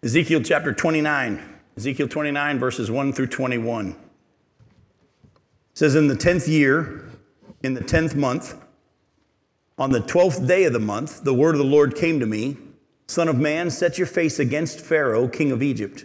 Ezekiel chapter 29. Ezekiel 29, verses 1 through 21. It says, In the 10th year, in the 10th month, on the 12th day of the month, the word of the Lord came to me Son of man, set your face against Pharaoh, king of Egypt,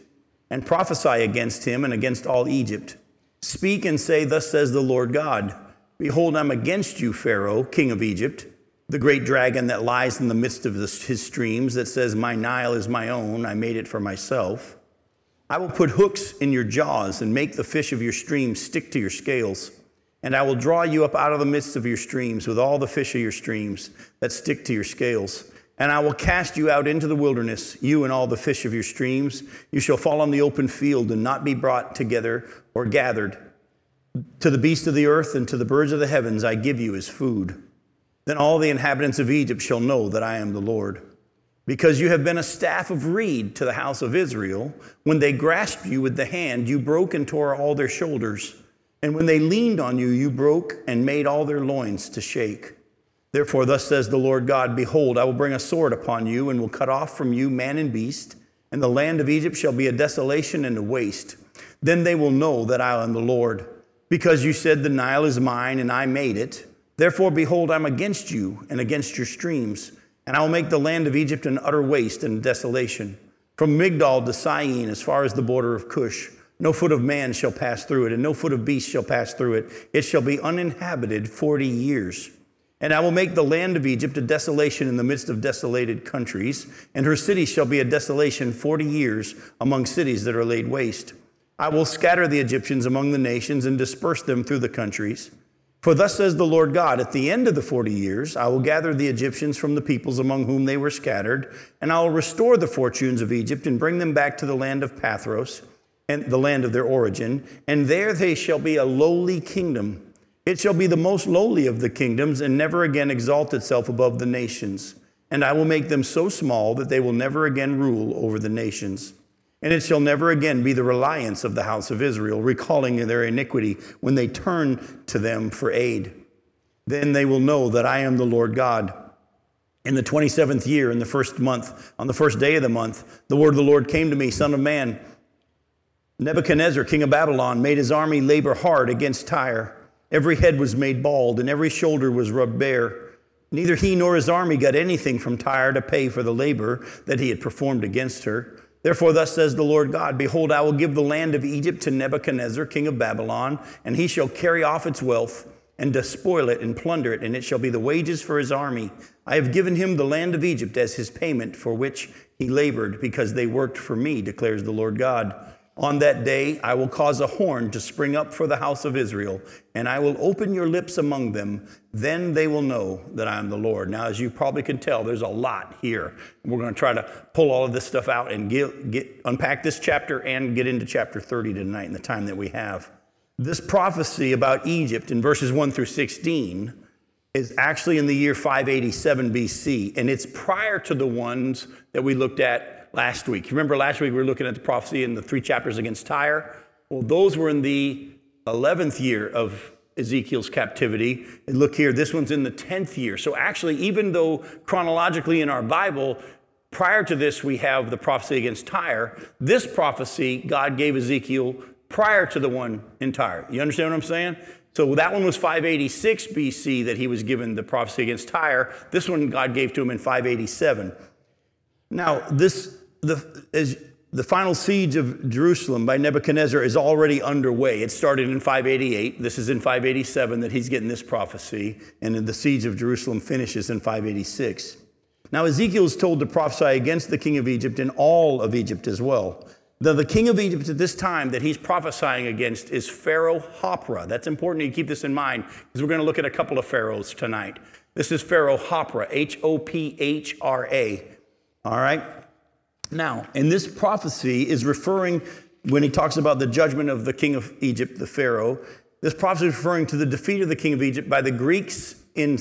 and prophesy against him and against all Egypt. Speak and say, Thus says the Lord God Behold, I'm against you, Pharaoh, king of Egypt, the great dragon that lies in the midst of his streams, that says, My Nile is my own, I made it for myself. I will put hooks in your jaws and make the fish of your streams stick to your scales. And I will draw you up out of the midst of your streams with all the fish of your streams that stick to your scales. And I will cast you out into the wilderness, you and all the fish of your streams. You shall fall on the open field and not be brought together or gathered. To the beasts of the earth and to the birds of the heavens I give you as food. Then all the inhabitants of Egypt shall know that I am the Lord. Because you have been a staff of reed to the house of Israel, when they grasped you with the hand, you broke and tore all their shoulders. And when they leaned on you, you broke and made all their loins to shake. Therefore, thus says the Lord God Behold, I will bring a sword upon you, and will cut off from you man and beast, and the land of Egypt shall be a desolation and a waste. Then they will know that I am the Lord. Because you said, The Nile is mine, and I made it. Therefore, behold, I'm against you and against your streams and I will make the land of Egypt an utter waste and desolation. From Migdol to Syene, as far as the border of Cush, no foot of man shall pass through it, and no foot of beast shall pass through it. It shall be uninhabited forty years. And I will make the land of Egypt a desolation in the midst of desolated countries, and her cities shall be a desolation forty years among cities that are laid waste. I will scatter the Egyptians among the nations and disperse them through the countries. For thus says the Lord God, at the end of the 40 years, I will gather the Egyptians from the peoples among whom they were scattered, and I will restore the fortunes of Egypt and bring them back to the land of Pathros, and the land of their origin, and there they shall be a lowly kingdom. It shall be the most lowly of the kingdoms, and never again exalt itself above the nations. And I will make them so small that they will never again rule over the nations. And it shall never again be the reliance of the house of Israel, recalling their iniquity when they turn to them for aid. Then they will know that I am the Lord God. In the 27th year, in the first month, on the first day of the month, the word of the Lord came to me, Son of man. Nebuchadnezzar, king of Babylon, made his army labor hard against Tyre. Every head was made bald, and every shoulder was rubbed bare. Neither he nor his army got anything from Tyre to pay for the labor that he had performed against her. Therefore, thus says the Lord God Behold, I will give the land of Egypt to Nebuchadnezzar, king of Babylon, and he shall carry off its wealth and despoil it and plunder it, and it shall be the wages for his army. I have given him the land of Egypt as his payment for which he labored, because they worked for me, declares the Lord God. On that day, I will cause a horn to spring up for the house of Israel, and I will open your lips among them. Then they will know that I am the Lord. Now, as you probably can tell, there's a lot here. We're going to try to pull all of this stuff out and get, get, unpack this chapter and get into chapter 30 tonight in the time that we have. This prophecy about Egypt in verses 1 through 16 is actually in the year 587 BC, and it's prior to the ones that we looked at last week. Remember last week we were looking at the prophecy in the three chapters against Tyre? Well, those were in the 11th year of Ezekiel's captivity. And look here, this one's in the 10th year. So actually, even though chronologically in our Bible, prior to this we have the prophecy against Tyre, this prophecy God gave Ezekiel prior to the one in Tyre. You understand what I'm saying? So that one was 586 BC that he was given the prophecy against Tyre. This one God gave to him in 587. Now, this the, as the final siege of Jerusalem by Nebuchadnezzar is already underway. It started in 588. This is in 587 that he's getting this prophecy, and the siege of Jerusalem finishes in 586. Now, Ezekiel is told to prophesy against the king of Egypt and all of Egypt as well. The, the king of Egypt at this time that he's prophesying against is Pharaoh Hophra. That's important you keep this in mind because we're going to look at a couple of pharaohs tonight. This is Pharaoh Hophra, H O P H R A. All right? Now, and this prophecy is referring, when he talks about the judgment of the king of Egypt, the Pharaoh, this prophecy is referring to the defeat of the king of Egypt by the Greeks in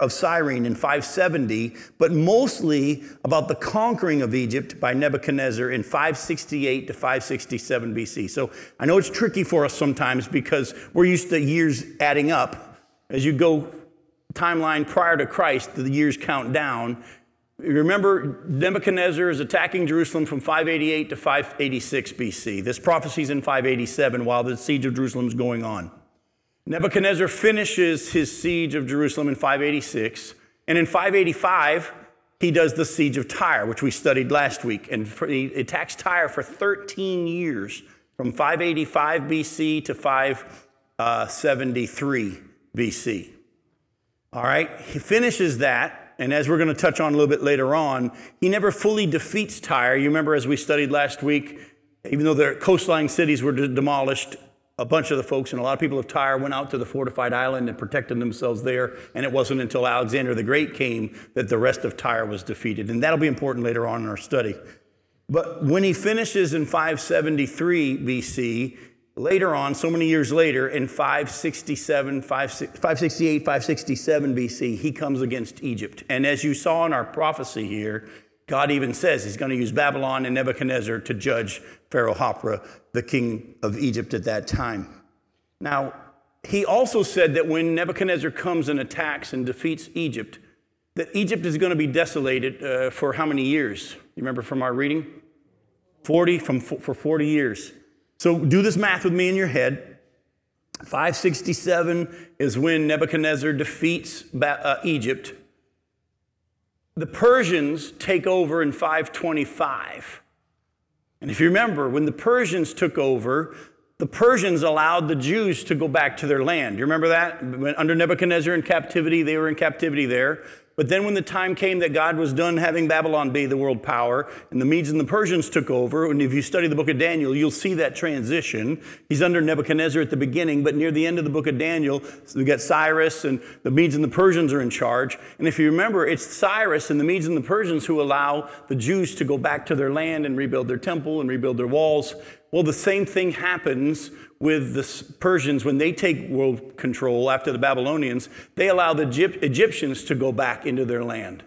of Cyrene in 570, but mostly about the conquering of Egypt by Nebuchadnezzar in 568 to 567 BC. So I know it's tricky for us sometimes because we're used to years adding up. As you go timeline prior to Christ, the years count down. Remember, Nebuchadnezzar is attacking Jerusalem from 588 to 586 BC. This prophecy is in 587 while the siege of Jerusalem is going on. Nebuchadnezzar finishes his siege of Jerusalem in 586, and in 585, he does the siege of Tyre, which we studied last week. And he attacks Tyre for 13 years, from 585 BC to 573 uh, BC. All right, he finishes that and as we're going to touch on a little bit later on, he never fully defeats Tyre. You remember, as we studied last week, even though their coastline cities were demolished, a bunch of the folks and a lot of people of Tyre went out to the fortified island and protected themselves there. And it wasn't until Alexander the Great came that the rest of Tyre was defeated. And that'll be important later on in our study. But when he finishes in 573 BC, Later on, so many years later, in 567, 568, 567 BC, he comes against Egypt. And as you saw in our prophecy here, God even says he's going to use Babylon and Nebuchadnezzar to judge Pharaoh Hophra, the king of Egypt at that time. Now, he also said that when Nebuchadnezzar comes and attacks and defeats Egypt, that Egypt is going to be desolated uh, for how many years? You remember from our reading? 40, from, for 40 years. So do this math with me in your head. 567 is when Nebuchadnezzar defeats uh, Egypt. The Persians take over in 525. And if you remember, when the Persians took over, the Persians allowed the Jews to go back to their land. You remember that? Under Nebuchadnezzar in captivity, they were in captivity there. But then, when the time came that God was done having Babylon be the world power, and the Medes and the Persians took over, and if you study the book of Daniel, you'll see that transition. He's under Nebuchadnezzar at the beginning, but near the end of the book of Daniel, we got Cyrus, and the Medes and the Persians are in charge. And if you remember, it's Cyrus and the Medes and the Persians who allow the Jews to go back to their land and rebuild their temple and rebuild their walls. Well, the same thing happens with the Persians when they take world control after the Babylonians. They allow the Egyptians to go back into their land.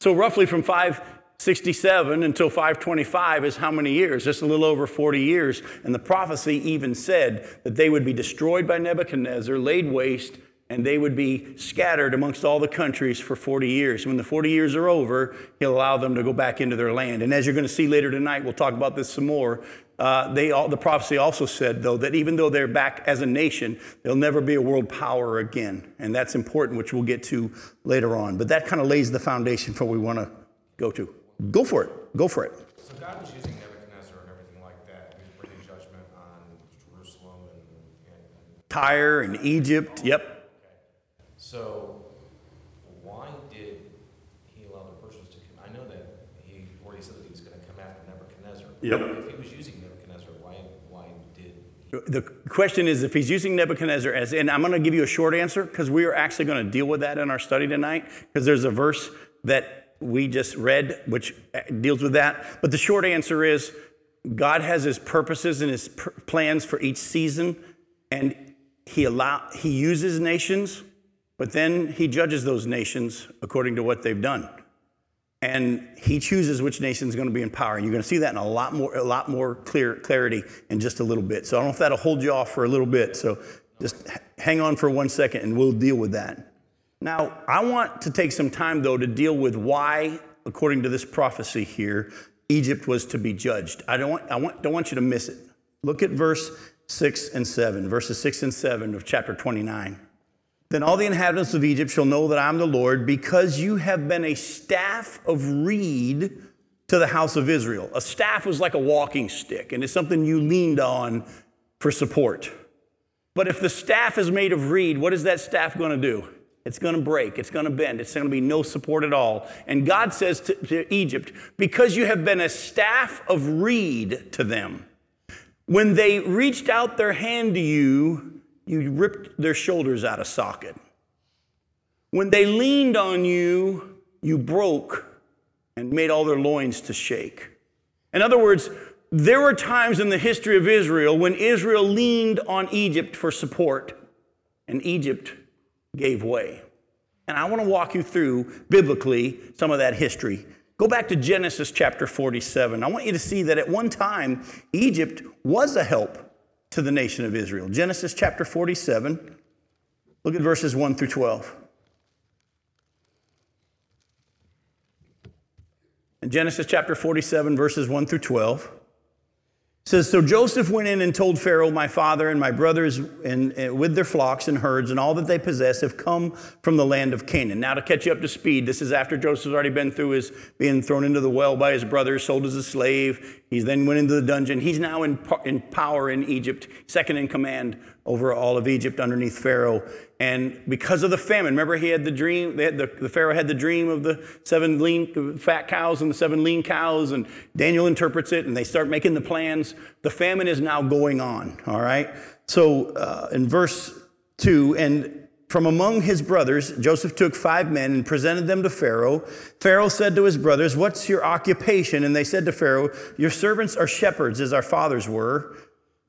So, roughly from 567 until 525 is how many years? Just a little over 40 years. And the prophecy even said that they would be destroyed by Nebuchadnezzar, laid waste, and they would be scattered amongst all the countries for 40 years. When the 40 years are over, he'll allow them to go back into their land. And as you're going to see later tonight, we'll talk about this some more. Uh, they all, the prophecy also said, though, that even though they're back as a nation, they'll never be a world power again. And that's important, which we'll get to later on. But that kind of lays the foundation for what we want to go to. Go for it. Go for it. So God was using Nebuchadnezzar and everything like that. He was bringing judgment on Jerusalem and, and, Tyre and Egypt. Yep. Okay. So why did he allow the Persians to come? I know that he already said that he was going to come after Nebuchadnezzar. Yep. If he was using the question is if he's using Nebuchadnezzar as, and I'm going to give you a short answer because we are actually going to deal with that in our study tonight because there's a verse that we just read which uh, deals with that. But the short answer is God has his purposes and his plans for each season, and he allow he uses nations, but then he judges those nations according to what they've done and he chooses which nation is going to be in power. And you're going to see that in a lot more, a lot more clear clarity in just a little bit. So I don't know if that'll hold you off for a little bit. So just hang on for one second, and we'll deal with that. Now, I want to take some time though to deal with why, according to this prophecy here, Egypt was to be judged. I don't want, I want, don't want you to miss it. Look at verse six and seven, verses six and seven of chapter 29. Then all the inhabitants of Egypt shall know that I am the Lord, because you have been a staff of reed to the house of Israel. A staff was like a walking stick, and it's something you leaned on for support. But if the staff is made of reed, what is that staff going to do? It's going to break. It's going to bend. It's going to be no support at all. And God says to, to, Egypt, because you have been a staff of reed to them, when they reached out their hand to you, you ripped their shoulders out of socket. When they leaned on you, you broke and made all their loins to shake. In other words, there were times in the history of Israel when Israel leaned on Egypt for support, and Egypt gave way. And I want to walk you through biblically some of that history. Go back to Genesis chapter 47. I want you to see that at one time, Egypt was a help to the nation of Israel. Genesis chapter 47, look at verses 1 through 12. In Genesis chapter 47, verses 1 through 12 says, So Joseph went in and told Pharaoh, My father and my brothers, and, and, with their flocks and herds and all that they possess, have come from the land of Canaan. Now, to catch you up to speed, this is after Joseph's already been through his being thrown into the well by his brothers, sold as a slave. He then went into the dungeon. He's now in, in power in Egypt, second in command over all of Egypt underneath Pharaoh. And because of the famine, remember he had the dream, had the, the, Pharaoh had the dream of the seven lean fat cows and the seven lean cows, and Daniel interprets it, and they start making the plans. The famine is now going on, all right? So uh, in verse 2, and from among his brothers, Joseph took five men and presented them to Pharaoh. Pharaoh said to his brothers, What's your occupation? And they said to Pharaoh, Your servants are shepherds, as our fathers were.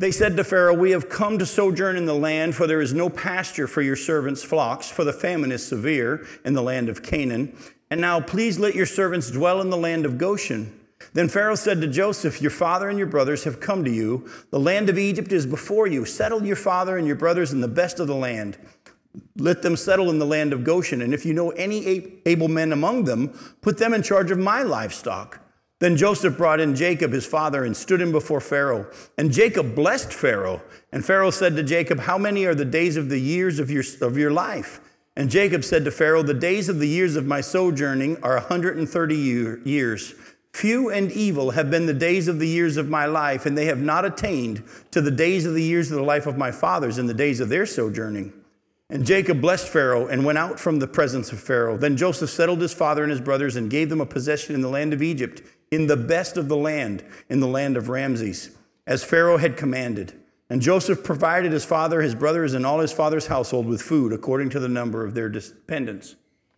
They said to Pharaoh, We have come to sojourn in the land, for there is no pasture for your servants' flocks, for the famine is severe in the land of Canaan. And now please let your servants dwell in the land of Goshen. Then Pharaoh said to Joseph, Your father and your brothers have come to you. The land of Egypt is before you. Settle your father and your brothers in the best of the land. Let them settle in the land of Goshen. And if you know any able men among them, put them in charge of my livestock. Then Joseph brought in Jacob, his father, and stood him before Pharaoh. And Jacob blessed Pharaoh. And Pharaoh said to Jacob, How many are the days of the years of your, of your life? And Jacob said to Pharaoh, The days of the years of my sojourning are 130 year, years. Few and evil have been the days of the years of my life, and they have not attained to the days of the years of the life of my fathers in the days of their sojourning. And Jacob blessed Pharaoh and went out from the presence of Pharaoh. Then Joseph settled his father and his brothers and gave them a possession in the land of Egypt in the best of the land, in the land of Ramses, as Pharaoh had commanded. And Joseph provided his father, his brothers, and all his father's household with food according to the number of their dependents.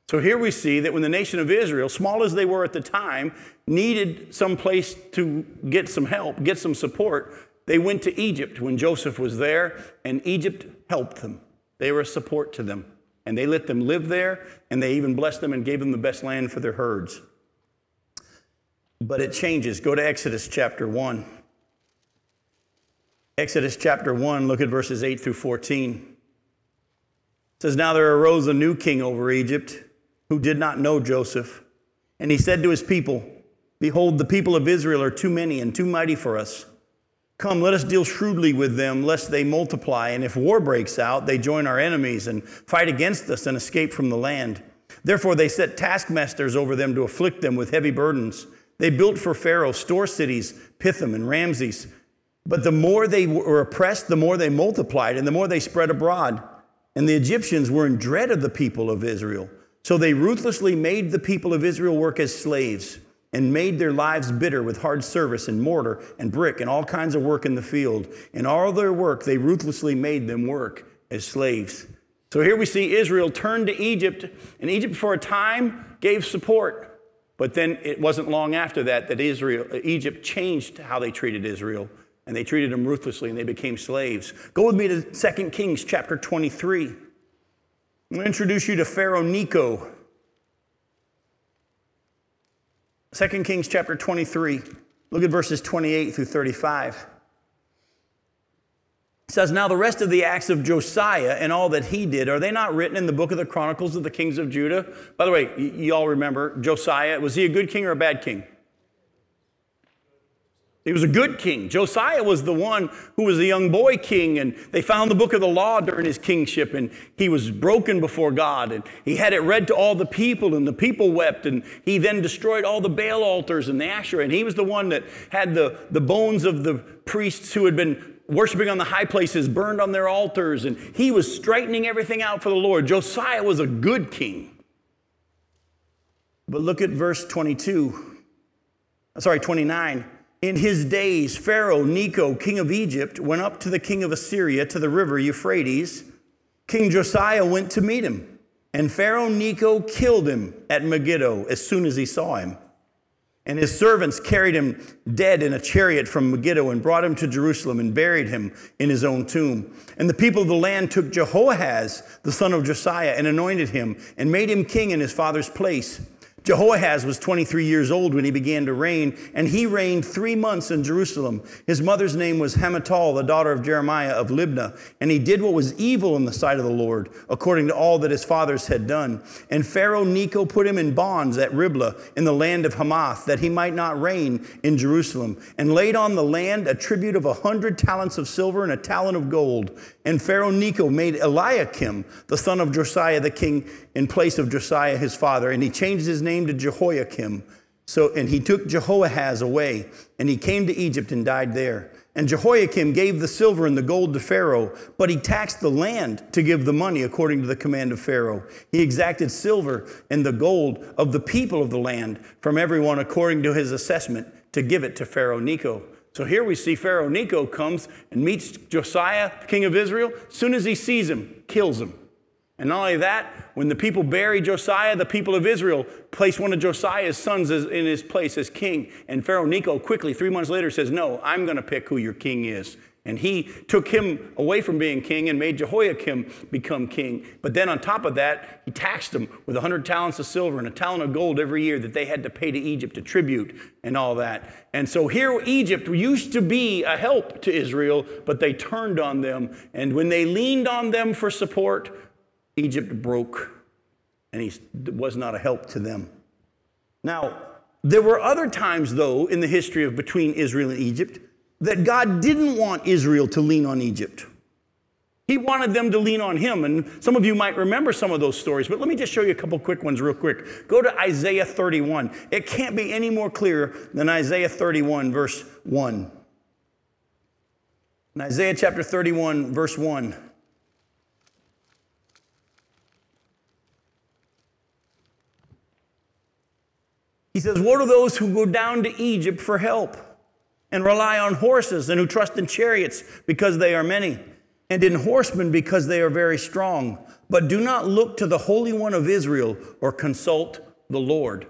So here we see that when the nation of Israel, small as they were at the time, needed some place to get some help, get some support, they went to Egypt when Joseph was there, and Egypt helped them. They were a support to them. And they let them live there, and they even blessed them and gave them the best land for their herds. But it changes. Go to Exodus chapter 1. Exodus chapter 1, look at verses 8 through 14. It says, Now there arose a new king over Egypt who did not know Joseph. And he said to his people, Behold, the people of Israel are too many and too mighty for us. Come, let us deal shrewdly with them, lest they multiply. And if war breaks out, they join our enemies and fight against us and escape from the land. Therefore, they set taskmasters over them to afflict them with heavy burdens. They built for Pharaoh store cities, Pithom and Ramses. But the more they were oppressed, the more they multiplied and the more they spread abroad. And the Egyptians were in dread of the people of Israel. So they ruthlessly made the people of Israel work as slaves and made their lives bitter with hard service and mortar and brick and all kinds of work in the field. In all their work, they ruthlessly made them work as slaves. So here we see Israel turn to Egypt, and Egypt for a time gave support. But then it wasn't long after that that Israel, Egypt changed how they treated Israel, and they treated them ruthlessly, and they became slaves. Go with me to 2 Kings chapter 23. I'm going to introduce you to Pharaoh Necho. 2 Kings chapter 23. Look at verses 28 through 35 says, Now the rest of the acts of Josiah and all that he did, are they not written in the book of the Chronicles of the kings of Judah? By the way, y- you all remember Josiah. Was he a good king or a bad king? He was a good king. Josiah was the one who was a young boy king, and they found the book of the law during his kingship, and he was broken before God, and he had it read to all the people, and the people wept, and he then destroyed all the Baal altars and the Asherah, and he was the one that had the, the bones of the priests who had been worshiping on the high places burned on their altars, and he was straightening everything out for the Lord. Josiah was a good king. But look at verse 22, sorry, 29. In his days, Pharaoh Necho, king of Egypt, went up to the king of Assyria to the river Euphrates. King Josiah went to meet him, and Pharaoh Necho killed him at Megiddo as soon as he saw him. And his servants carried him dead in a chariot from Megiddo and brought him to Jerusalem and buried him in his own tomb. And the people of the land took Jehoahaz, the son of Josiah, and anointed him and made him king in his father's place. Jehoahaz was 23 years old when he began to reign, and he reigned three months in Jerusalem. His mother's name was Hamutal, the daughter of Jeremiah of Libnah, and he did what was evil in the sight of the Lord, according to all that his fathers had done. And Pharaoh Necho put him in bonds at Riblah in the land of Hamath, that he might not reign in Jerusalem, and laid on the land a tribute of a hundred talents of silver and a talent of gold. And Pharaoh Necho made Eliakim, the son of Josiah the king, in place of Josiah his father, and he changed his name to Jehoiakim. So, and he took Jehoahaz away, and he came to Egypt and died there. And Jehoiakim gave the silver and the gold to Pharaoh, but he taxed the land to give the money according to the command of Pharaoh. He exacted silver and the gold of the people of the land from everyone according to his assessment to give it to Pharaoh Necho. So here we see Pharaoh Necho comes and meets Josiah, king of Israel. Soon as he sees him, kills him. And not only that, when the people bury Josiah, the people of Israel place one of Josiah's sons in his place as king. And Pharaoh Necho quickly, three months later, says, No, I'm going to pick who your king is. And he took him away from being king and made Jehoiakim become king. But then on top of that, he taxed them with 100 talents of silver and a talent of gold every year that they had to pay to Egypt, a tribute and all that. And so here, Egypt used to be a help to Israel, but they turned on them. And when they leaned on them for support, Egypt broke and he was not a help to them. Now, there were other times, though, in the history of between Israel and Egypt that God didn't want Israel to lean on Egypt. He wanted them to lean on him. And some of you might remember some of those stories, but let me just show you a couple quick ones, real quick. Go to Isaiah 31. It can't be any more clear than Isaiah 31, verse 1. In Isaiah chapter 31, verse 1. He says, What are those who go down to Egypt for help and rely on horses and who trust in chariots because they are many and in horsemen because they are very strong, but do not look to the Holy One of Israel or consult the Lord?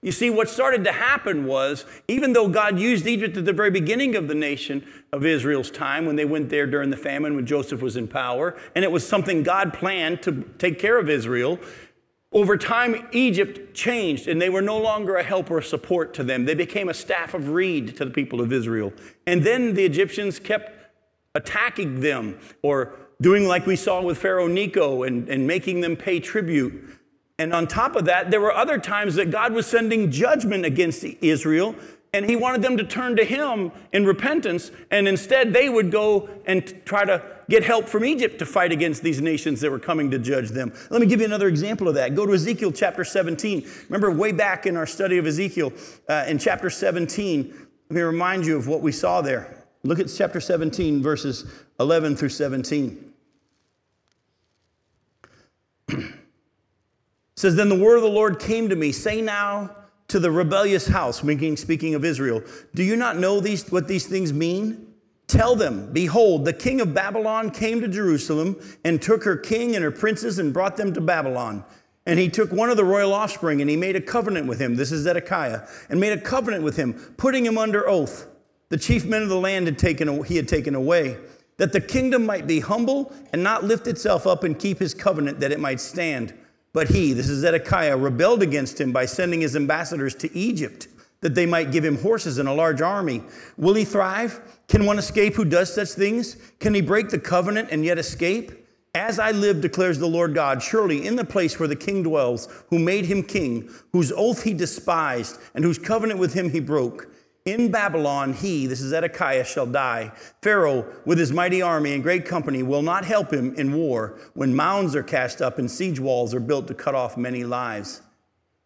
You see, what started to happen was, even though God used Egypt at the very beginning of the nation of Israel's time, when they went there during the famine, when Joseph was in power, and it was something God planned to take care of Israel, over time, Egypt changed and they were no longer a help or a support to them. They became a staff of reed to the people of Israel. And then the Egyptians kept attacking them or doing like we saw with Pharaoh Necho and, and making them pay tribute. And on top of that, there were other times that God was sending judgment against Israel and he wanted them to turn to him in repentance, and instead they would go and try to get help from Egypt to fight against these nations that were coming to judge them. Let me give you another example of that. Go to Ezekiel chapter 17. Remember, way back in our study of Ezekiel, uh, in chapter 17, let me remind you of what we saw there. Look at chapter 17, verses 11 through 17. it says, Then the word of the Lord came to me, Say now, to the rebellious house, speaking of Israel, Do you not know these, what these things mean? Tell them, Behold, the king of Babylon came to Jerusalem and took her king and her princes and brought them to Babylon. And he took one of the royal offspring and he made a covenant with him. This is Zedekiah, and made a covenant with him, putting him under oath. The chief men of the land had taken, he had taken away, that the kingdom might be humble and not lift itself up and keep his covenant, that it might stand. But he, this is Zedekiah, rebelled against him by sending his ambassadors to Egypt that they might give him horses and a large army. Will he thrive? Can one escape who does such things? Can he break the covenant and yet escape? As I live, declares the Lord God, surely in the place where the king dwells, who made him king, whose oath he despised, and whose covenant with him he broke, in Babylon, he, this is Zedekiah, shall die. Pharaoh, with his mighty army and great company, will not help him in war when mounds are cast up and siege walls are built to cut off many lives.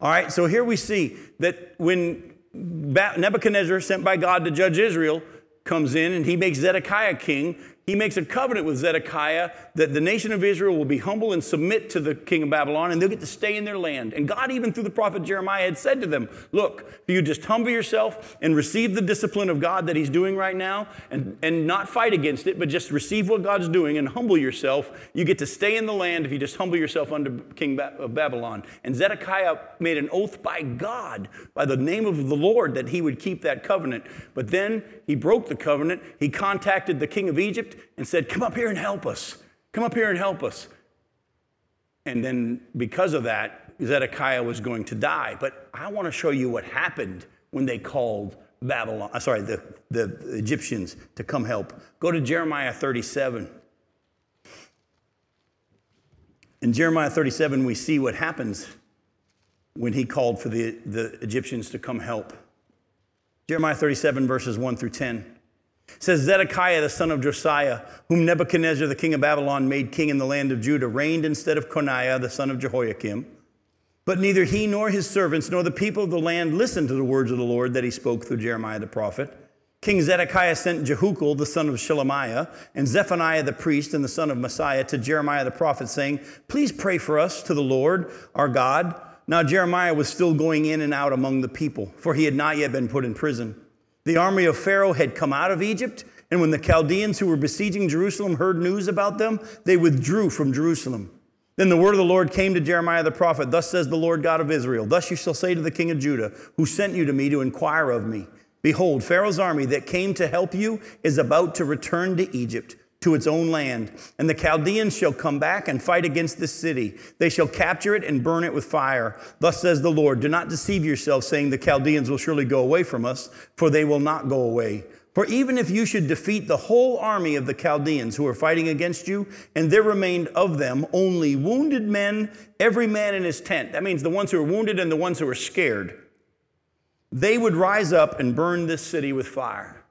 All right, so here we see that when Nebuchadnezzar, sent by God to judge Israel, comes in and he makes Zedekiah king, he makes a covenant with Zedekiah that the nation of Israel will be humble and submit to the king of Babylon and they'll get to stay in their land. And God, even through the prophet Jeremiah, had said to them, Look, if you just humble yourself and receive the discipline of God that he's doing right now and, and not fight against it, but just receive what God's doing and humble yourself, you get to stay in the land if you just humble yourself under King of Babylon. And Zedekiah made an oath by God, by the name of the Lord, that he would keep that covenant. But then he broke the covenant. He contacted the king of Egypt and said, Come up here and help us. Come up here and help us. And then, because of that, Zedekiah was going to die. But I want to show you what happened when they called Babylon, uh, sorry, the, the Egyptians to come help. Go to Jeremiah 37. In Jeremiah 37, we see what happens when he called for the, the Egyptians to come help. Jeremiah 37, verses 1 through 10. Says Zedekiah, the son of Josiah, whom Nebuchadnezzar, the king of Babylon, made king in the land of Judah, reigned instead of Coniah, the son of Jehoiakim. But neither he nor his servants nor the people of the land listened to the words of the Lord that he spoke through Jeremiah the prophet. King Zedekiah sent Jehucal, the son of Shelemiah, and Zephaniah the priest and the son of Maaseiah to Jeremiah the prophet, saying, Please pray for us to the Lord our God. Now Jeremiah was still going in and out among the people, for he had not yet been put in prison. The army of Pharaoh had come out of Egypt, and when the Chaldeans who were besieging Jerusalem heard news about them, they withdrew from Jerusalem. Then the word of the Lord came to Jeremiah the prophet Thus says the Lord God of Israel, Thus you shall say to the king of Judah, who sent you to me to inquire of me Behold, Pharaoh's army that came to help you is about to return to Egypt, to its own land. And the Chaldeans shall come back and fight against this city. They shall capture it and burn it with fire. Thus says the Lord Do not deceive yourselves, saying, The Chaldeans will surely go away from us, for they will not go away. For even if you should defeat the whole army of the Chaldeans who are fighting against you, and there remained of them only wounded men, every man in his tent, that means the ones who are wounded and the ones who are scared, they would rise up and burn this city with fire.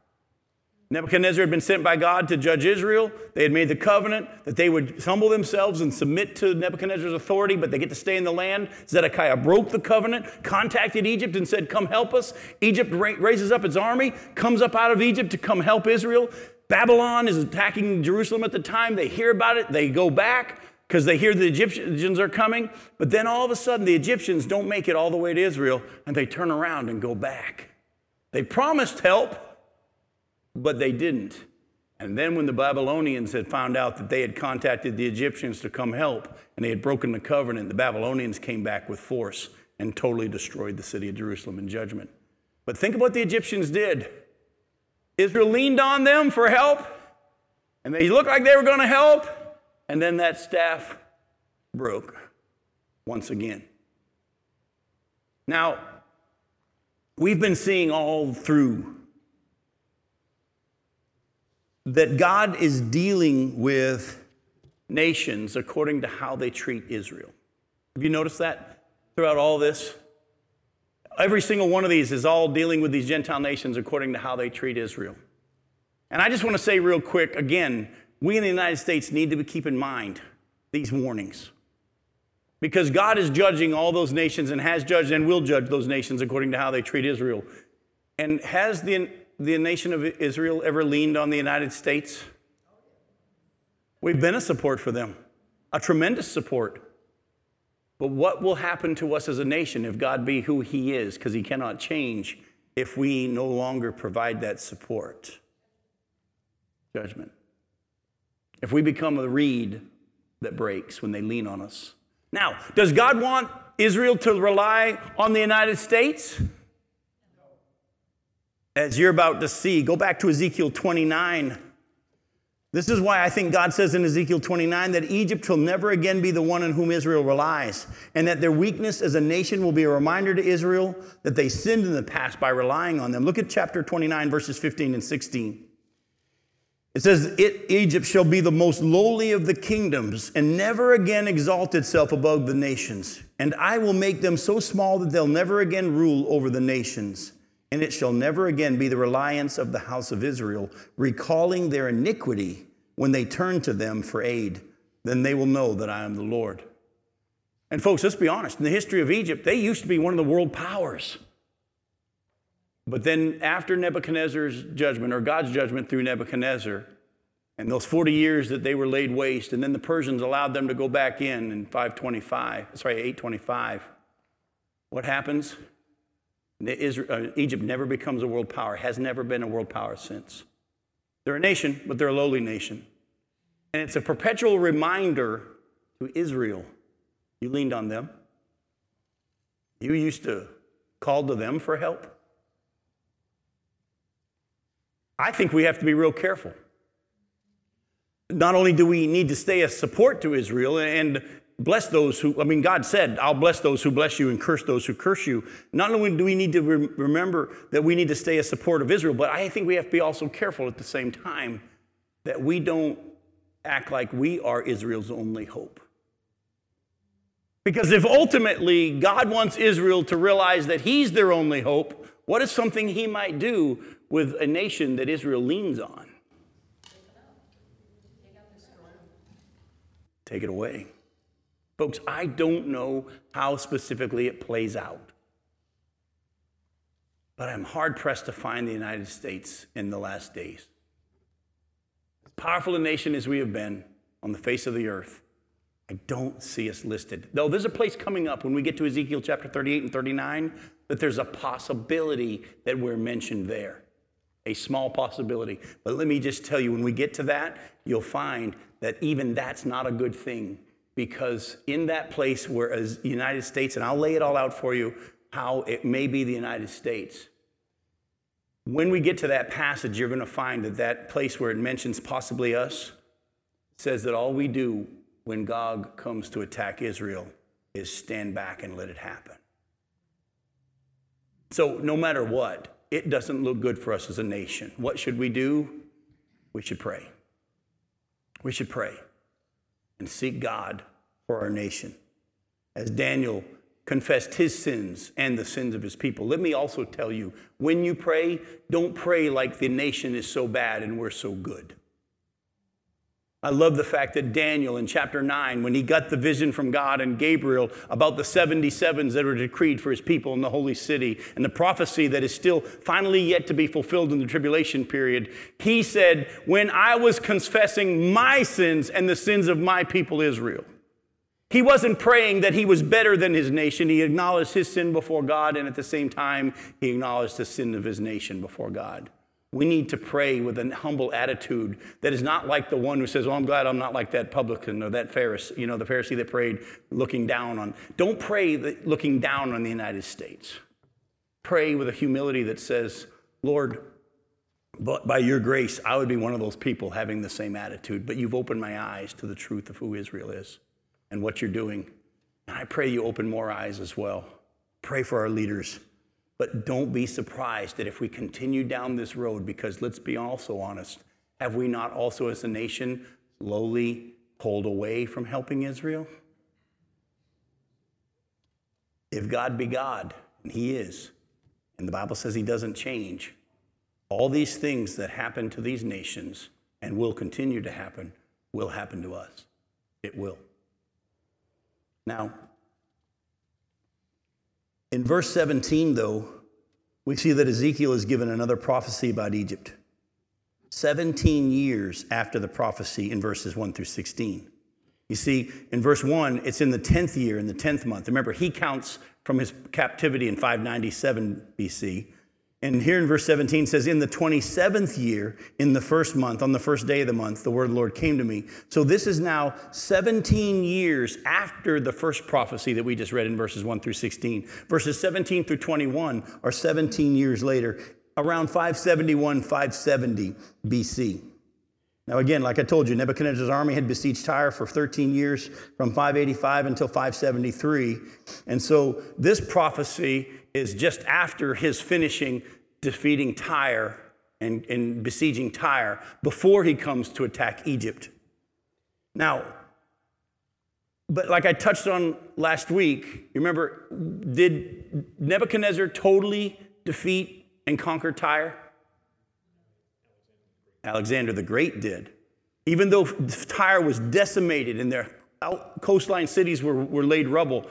Nebuchadnezzar had been sent by God to judge Israel. They had made the covenant that they would humble themselves and submit to Nebuchadnezzar's authority, but they get to stay in the land. Zedekiah broke the covenant, contacted Egypt, and said, Come help us. Egypt raises up its army, comes up out of Egypt to come help Israel. Babylon is attacking Jerusalem at the time. They hear about it, they go back because they hear the Egyptians are coming. But then all of a sudden, the Egyptians don't make it all the way to Israel and they turn around and go back. They promised help, but they didn't. And then, when the Babylonians had found out that they had contacted the Egyptians to come help and they had broken the covenant, the Babylonians came back with force and totally destroyed the city of Jerusalem in judgment. But think of what the Egyptians did. Israel leaned on them for help, and they looked like they were going to help, and then that staff broke once again. Now, we've been seeing all through that God is dealing with nations according to how they treat Israel. Have you noticed that throughout all this? Every single one of these is all dealing with these Gentile nations according to how they treat Israel. And I just want to say real quick again, we in the United States need to keep in mind these warnings. Because God is judging all those nations and has judged and will judge those nations according to how they treat Israel. And has the, the nation of Israel ever leaned on the United States? We've been a support for them, a tremendous support. But what will happen to us as a nation if God be who He is? Because He cannot change if we no longer provide that support. Judgment if we become a reed that breaks when they lean on us. Now, does God want Israel to rely on the United States? As you're about to see, go back to Ezekiel 29. This is why I think God says in Ezekiel 29 that Egypt will never again be the one on whom Israel relies, and that their weakness as a nation will be a reminder to Israel that they sinned in the past by relying on them. Look at chapter 29, verses 15 and 16. It says, it, Egypt shall be the most lowly of the kingdoms and never again exalt itself above the nations. And I will make them so small that they'll never again rule over the nations. And it shall never again be the reliance of the house of Israel, recalling their iniquity when they turn to them for aid. Then they will know that I am the Lord. And folks, let's be honest. In the history of Egypt, they used to be one of the world powers. But then, after Nebuchadnezzar's judgment, or God's judgment through Nebuchadnezzar, and those 40 years that they were laid waste, and then the Persians allowed them to go back in in 525, sorry, 825. What happens? Uh, Egypt never becomes a world power, has never been a world power since. They're a nation, but they're a lowly nation. And it's a perpetual reminder to Israel you leaned on them. You used to call to them for help. I think we have to be real careful. Not only do we need to stay a support to Israel and bless those who, I mean, God said, I'll bless those who bless you and curse those who curse you. Not only do we need to re- remember that we need to stay a support of Israel, but I think we have to be also careful at the same time that we don't act like we are Israel's only hope. Because if ultimately God wants Israel to realize that He's their only hope, what is something He might do with a nation that Israel leans on? Take it away. Folks, I don't know how specifically it plays out. But I'm hard pressed to find the United States in the last days. As powerful a nation as we have been on the face of the earth, I don't see us listed. Though there's a place coming up when we get to Ezekiel chapter 38 and 39 that there's a possibility that we're mentioned there. A small possibility. But let me just tell you, when we get to that, you'll find that even that's not a good thing because in that place where as United States, and I'll lay it all out for you how it may be the United States. When we get to that passage, you're going to find that that place where it mentions possibly us says that all we do when Gog comes to attack Israel is stand back and let it happen. So, no matter what, it doesn't look good for us as a nation. What should we do? We should pray. We should pray and seek God for our nation. As Daniel confessed his sins and the sins of his people. Let me also tell you when you pray, don't pray like the nation is so bad and we're so good. I love the fact that Daniel in chapter 9, when he got the vision from God and Gabriel about the 77s that were decreed for his people in the holy city and the prophecy that is still finally yet to be fulfilled in the tribulation period, he said, When I was confessing my sins and the sins of my people Israel, he wasn't praying that he was better than his nation. He acknowledged his sin before God, and at the same time, he acknowledged the sin of his nation before God. We need to pray with an humble attitude that is not like the one who says, Oh, I'm glad I'm not like that publican or that Pharisee, you know, the Pharisee that prayed looking down on. Don't pray looking down on the United States. Pray with a humility that says, Lord, but by your grace, I would be one of those people having the same attitude, but you've opened my eyes to the truth of who Israel is and what you're doing. And I pray you open more eyes as well. Pray for our leaders. But don't be surprised that if we continue down this road, because let's be also honest, have we not also as a nation slowly pulled away from helping Israel? If God be God, and He is, and the Bible says He doesn't change, all these things that happen to these nations and will continue to happen will happen to us. It will. Now, in verse 17, though, we see that Ezekiel is given another prophecy about Egypt. 17 years after the prophecy in verses 1 through 16. You see, in verse 1, it's in the 10th year, in the 10th month. Remember, he counts from his captivity in 597 BC. And here in verse 17 says, In the 27th year, in the first month, on the first day of the month, the word of the Lord came to me. So this is now 17 years after the first prophecy that we just read in verses 1 through 16. Verses 17 through 21 are 17 years later, around 571, 570 BC. Now, again, like I told you, Nebuchadnezzar's army had besieged Tyre for 13 years, from 585 until 573. And so this prophecy is just after his finishing defeating Tyre and, and besieging Tyre before he comes to attack Egypt. Now, but like I touched on last week, you remember, did Nebuchadnezzar totally defeat and conquer Tyre? Alexander the Great did. Even though Tyre was decimated and their coastline cities were, were laid rubble,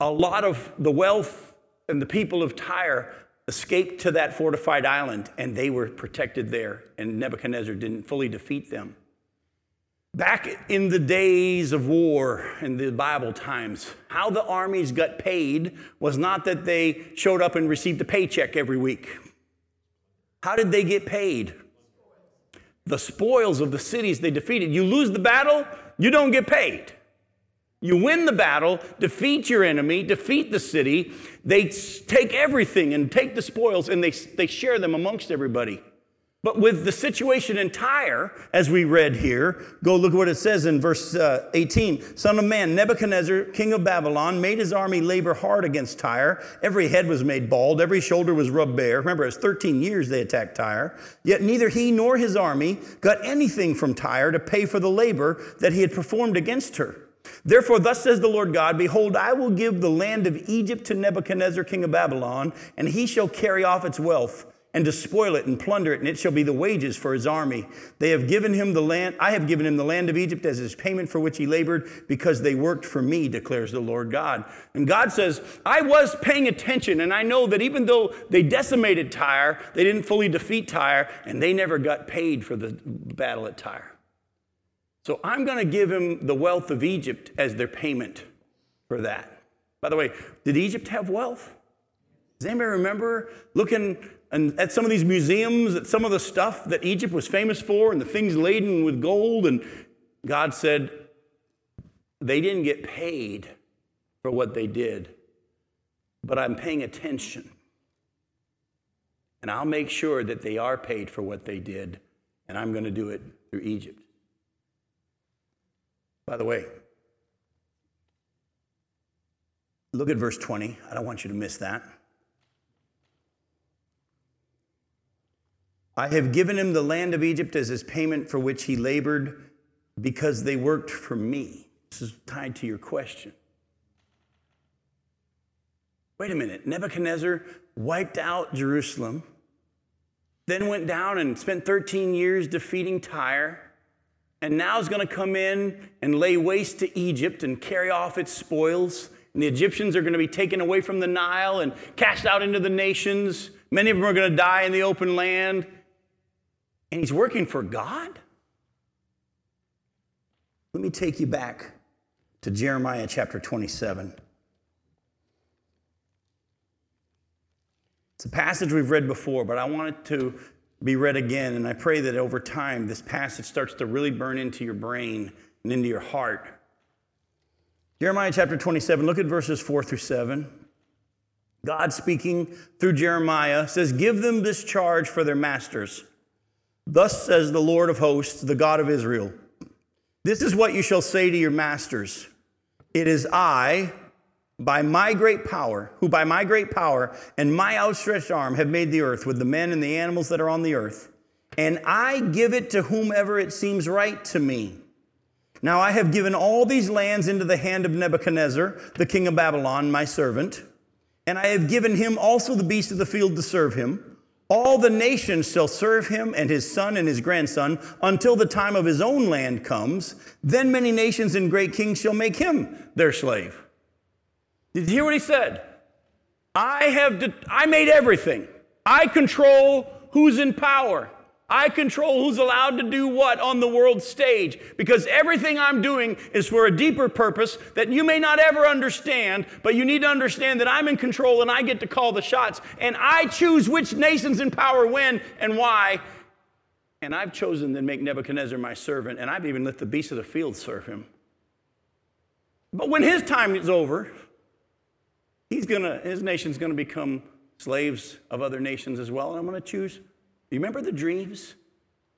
a lot of the wealth and the people of Tyre escaped to that fortified island and they were protected there, and Nebuchadnezzar didn't fully defeat them. Back in the days of war in the Bible times, how the armies got paid was not that they showed up and received a paycheck every week. How did they get paid? The spoils of the cities they defeated. You lose the battle, you don't get paid. You win the battle, defeat your enemy, defeat the city. They take everything and take the spoils and they, they share them amongst everybody. But with the situation in Tyre, as we read here, go look at what it says in verse uh, 18. Son of man, Nebuchadnezzar, king of Babylon, made his army labor hard against Tyre. Every head was made bald, every shoulder was rubbed bare. Remember, it was 13 years they attacked Tyre. Yet neither he nor his army got anything from Tyre to pay for the labor that he had performed against her. Therefore, thus says the Lord God Behold, I will give the land of Egypt to Nebuchadnezzar, king of Babylon, and he shall carry off its wealth and despoil it and plunder it, and it shall be the wages for his army. They have given him the land, I have given him the land of Egypt as his payment for which he labored, because they worked for me, declares the Lord God. And God says, I was paying attention, and I know that even though they decimated Tyre, they didn't fully defeat Tyre, and they never got paid for the battle at Tyre. So I'm going to give him the wealth of Egypt as their payment for that. By the way, did Egypt have wealth? Does anybody remember looking and at some of these museums, at some of the stuff that Egypt was famous for and the things laden with gold. And God said, they didn't get paid for what they did, but I'm paying attention. And I'll make sure that they are paid for what they did, and I'm going to do it through Egypt. By the way, look at verse 20. I don't want you to miss that. I have given him the land of Egypt as his payment for which he labored because they worked for me. This is tied to your question. Wait a minute. Nebuchadnezzar wiped out Jerusalem, then went down and spent 13 years defeating Tyre, and now is going to come in and lay waste to Egypt and carry off its spoils. And the Egyptians are going to be taken away from the Nile and cast out into the nations. Many of them are going to die in the open land and he's working for God? Let me take you back to Jeremiah chapter 27. It's a passage we've read before, but I want it to be read again, and I pray that over time this passage starts to really burn into your brain and into your heart. Jeremiah chapter 27, look at verses 4 through 7. God speaking through Jeremiah says, Give them this charge for their masters Thus says the Lord of hosts, the God of Israel This is what you shall say to your masters It is I, by my great power, who by my great power and my outstretched arm have made the earth with the men and the animals that are on the earth, and I give it to whomever it seems right to me. Now I have given all these lands into the hand of Nebuchadnezzar, the king of Babylon, my servant, and I have given him also the beasts of the field to serve him. All the nations shall serve him and his son and his grandson until the time of his own land comes. Then many nations and great kings shall make him their slave. Did you hear what he said? I have de- I made everything. I control who's in power. I control who's allowed to do what on the world stage because everything I'm doing is for a deeper purpose that you may not ever understand, but you need to understand that I'm in control and I get to call the shots and I choose which nations in power when and why. And I've chosen to make Nebuchadnezzar my servant, and I've even let the beasts of the field serve him. But when his time is over, he's gonna, his nation's gonna become slaves of other nations as well, and I'm gonna choose you remember the dreams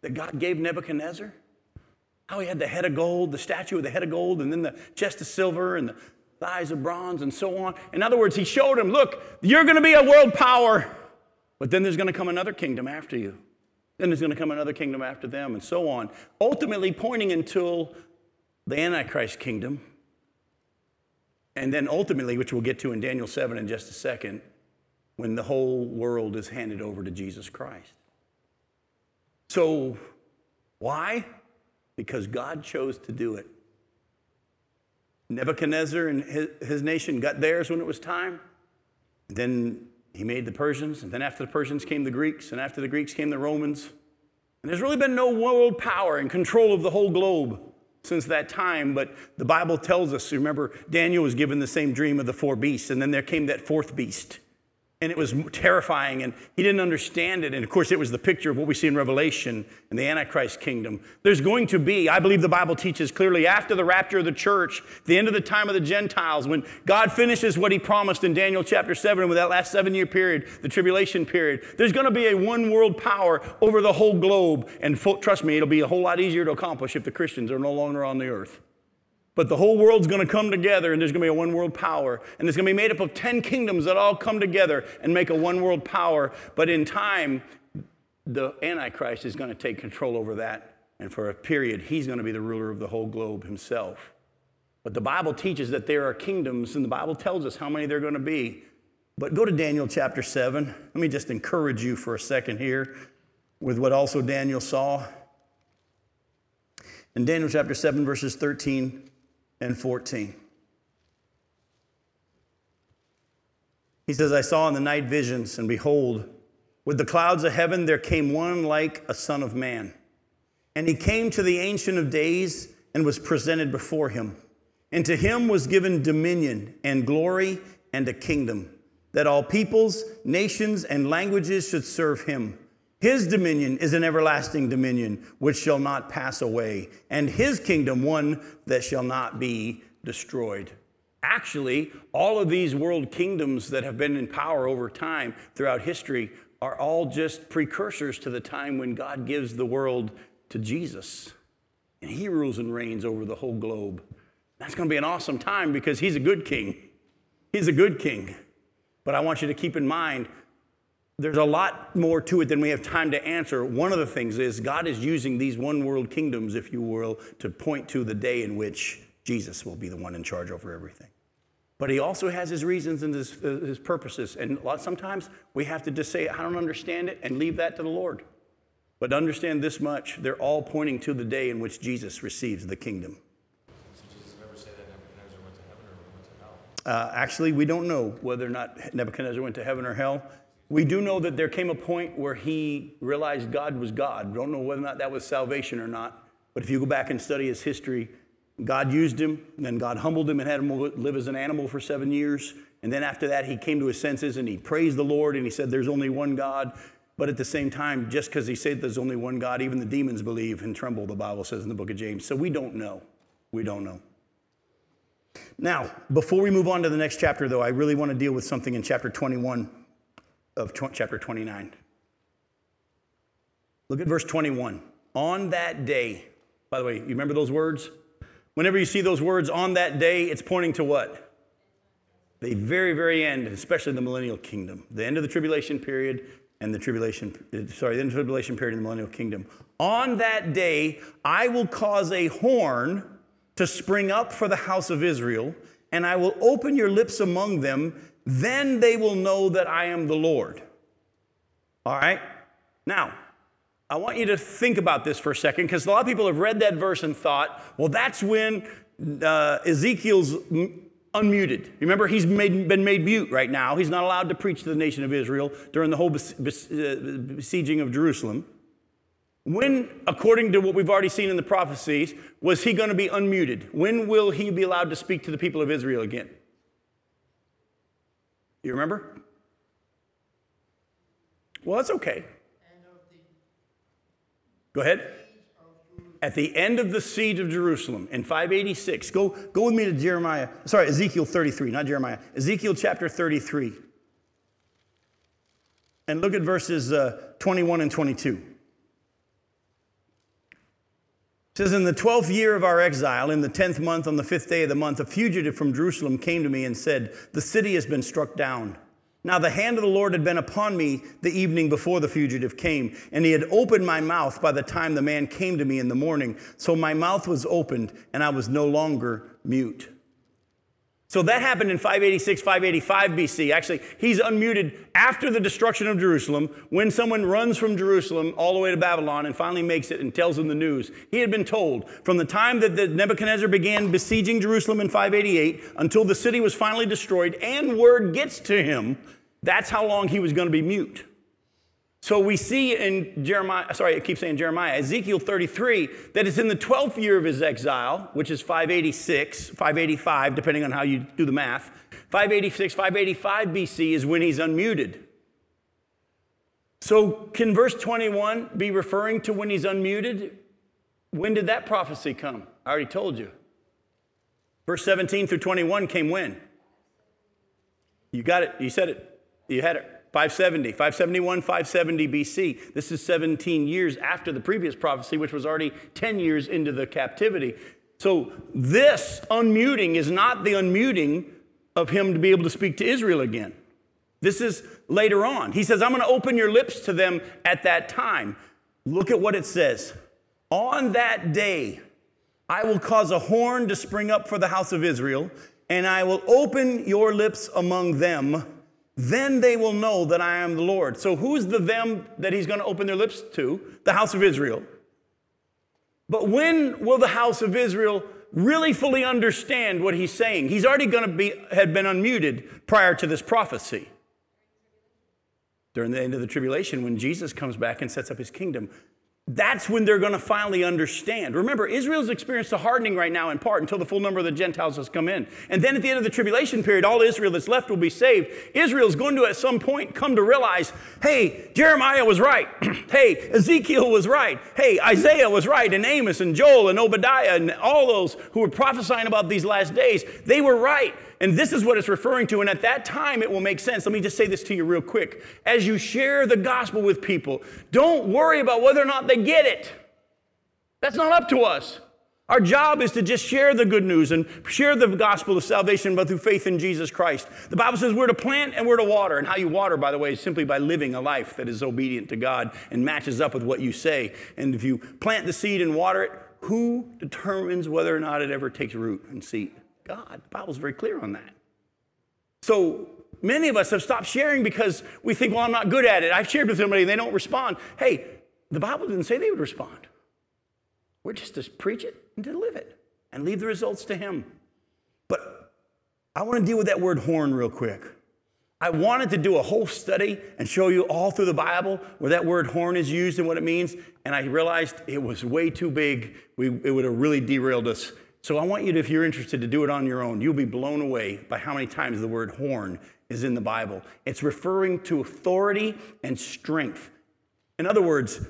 that God gave Nebuchadnezzar? How he had the head of gold, the statue with the head of gold, and then the chest of silver and the thighs of bronze and so on. In other words, he showed him, look, you're going to be a world power, but then there's going to come another kingdom after you. Then there's going to come another kingdom after them, and so on. Ultimately, pointing until the Antichrist kingdom. And then ultimately, which we'll get to in Daniel 7 in just a second, when the whole world is handed over to Jesus Christ. So, why? Because God chose to do it. Nebuchadnezzar and his, his nation got theirs when it was time. Then he made the Persians, and then after the Persians came the Greeks, and after the Greeks came the Romans. And there's really been no world power in control of the whole globe since that time, but the Bible tells us, remember, Daniel was given the same dream of the four beasts, and then there came that fourth beast. And it was terrifying and he didn't understand it. And of course it was the picture of what we see in revelation and the antichrist kingdom. There's going to be i believe the bible teaches clearly after the rapture of the church the end of the time of the gentiles when god finishes what he promised in daniel chapter 7 with that last seven year period the tribulation period there's going to be a one world power over the whole globe. And trust me it'll be a whole lot easier to accomplish if the christians are no longer on the earth but the whole world's going to come together and there's going to be a one world power. And it's going to be made up of 10 kingdoms that all come together and make a one world power. But in time, the Antichrist is going to take control over that. And for a period, he's going to be the ruler of the whole globe himself. But the Bible teaches that there are kingdoms, and the Bible tells us how many there are going to be. But go to Daniel chapter 7. Let me just encourage you for a second here with what also Daniel saw. In Daniel chapter 7, verses 13 and 14. He says, I saw in the night visions, and behold, with the clouds of heaven there came one like a son of man. And he came to the Ancient of Days and was presented before him. And to him was given dominion and glory and a kingdom, that all peoples, nations, and languages should serve him. His dominion is an everlasting dominion which shall not pass away, and his kingdom one that shall not be destroyed. Actually, all of these world kingdoms that have been in power over time throughout history are all just precursors to the time when God gives the world to Jesus. And he rules and reigns over the whole globe. That's going to be an awesome time because he's a good king. He's a good king. But I want you to keep in mind there's a lot more to it than we have time to answer. One of the things is God is using these one world kingdoms, if you will, to point to the day in which Jesus will be the one in charge over everything. But he also has his reasons and his, uh, his purposes. And lot, sometimes we have to just say, I don't understand it, and leave that to the Lord. But understand this much they're all pointing to the day in which Jesus receives the kingdom. So Jesus never say that Nebuchadnezzar went to heaven or went to hell? Uh, actually, we don't know whether or not Nebuchadnezzar went to heaven or hell. We do know that there came a point where he realized God was God. Don't know whether or not that was salvation or not. But if you go back and study his history, God used him, then God humbled him and had him live as an animal for seven years. And then after that, he came to his senses and he praised the Lord and he said, There's only one God. But at the same time, just because he said there's only one God, even the demons believe and tremble, the Bible says in the book of James. So we don't know. We don't know. Now, before we move on to the next chapter, though, I really want to deal with something in chapter 21 of chapter 29. Look at verse 21. On that day, by the way, you remember those words? Whenever you see those words on that day, it's pointing to what? The very, very end, especially the millennial kingdom, the end of the tribulation period and the tribulation, uh, sorry, the end of the tribulation period and the millennial kingdom. On that day, I will cause a horn to spring up for the house of Israel, and I will open your lips among them, then they will know that I am the Lord. All right? Now, I want you to think about this for a second because a lot of people have read that verse and thought, well, that's when uh, Ezekiel's unmuted. Remember, he's made, been made mute right now. He's not allowed to preach to the nation of Israel during the whole uh, besieging of Jerusalem. When, according to what we've already seen in the prophecies, was he going to be unmuted? When will he be allowed to speak to the people of Israel again? You remember? Well, that's okay. Go ahead. At the end of the siege of Jerusalem in 586, go, go with me to Jeremiah, sorry, Ezekiel 33, not Jeremiah, Ezekiel chapter 33. And look at verses uh, 21 and 22. It says, In the 12th year of our exile, in the 10th month, on the fifth day of the month, a fugitive from Jerusalem came to me and said, The city has been struck down. Now the hand of the Lord had been upon me the evening before the fugitive came, and he had opened my mouth by the time the man came to me in the morning. So my mouth was opened, and I was no longer mute. So that happened in 586, 585 BC. Actually, he's unmuted after the destruction of Jerusalem when someone runs from Jerusalem all the way to Babylon and finally makes it and tells them the news. He had been told from the time that the Nebuchadnezzar began besieging Jerusalem in 588 until the city was finally destroyed and word gets to him, that's how long he was going to be mute. So we see in Jeremiah, sorry, I keep saying Jeremiah, Ezekiel 33, that it's in the 12th year of his exile, which is 586, 585, depending on how you do the math. 586, 585 BC is when he's unmuted. So, can verse 21 be referring to when he's unmuted? When did that prophecy come? I already told you. Verse 17 through 21 came when? You got it. You said it. You had it. 570, 571, 570 BC. This is 17 years after the previous prophecy, which was already 10 years into the captivity. So, this unmuting is not the unmuting of him to be able to speak to Israel again. This is later on. He says, I'm going to open your lips to them at that time. Look at what it says. On that day, I will cause a horn to spring up for the house of Israel, and I will open your lips among them. Then they will know that I am the Lord. So, who's the them that he's going to open their lips to? The house of Israel. But when will the house of Israel really fully understand what he's saying? He's already going to be had been unmuted prior to this prophecy. During the end of the tribulation, when Jesus comes back and sets up his kingdom, that's when they're going to finally understand. Remember, Israel's experienced a hardening right now in part until the full number of the Gentiles has come in. And then at the end of the tribulation period, all Israel that's left will be saved. Israel's going to at some point come to realize hey, Jeremiah was right. hey, Ezekiel was right. Hey, Isaiah was right. And Amos and Joel and Obadiah and all those who were prophesying about these last days, they were right. And this is what it's referring to. And at that time, it will make sense. Let me just say this to you real quick. As you share the gospel with people, don't worry about whether or not they get it. That's not up to us. Our job is to just share the good news and share the gospel of salvation, but through faith in Jesus Christ. The Bible says we're to plant and we're to water. And how you water, by the way, is simply by living a life that is obedient to God and matches up with what you say. And if you plant the seed and water it, who determines whether or not it ever takes root and seed? God. The Bible's very clear on that. So many of us have stopped sharing because we think, well, I'm not good at it. I've shared with somebody and they don't respond. Hey, the Bible didn't say they would respond. We're just to preach it and to live it and leave the results to Him. But I want to deal with that word horn real quick. I wanted to do a whole study and show you all through the Bible where that word horn is used and what it means, and I realized it was way too big. We, it would have really derailed us so I want you to, if you're interested, to do it on your own. You'll be blown away by how many times the word horn is in the Bible. It's referring to authority and strength. In other words,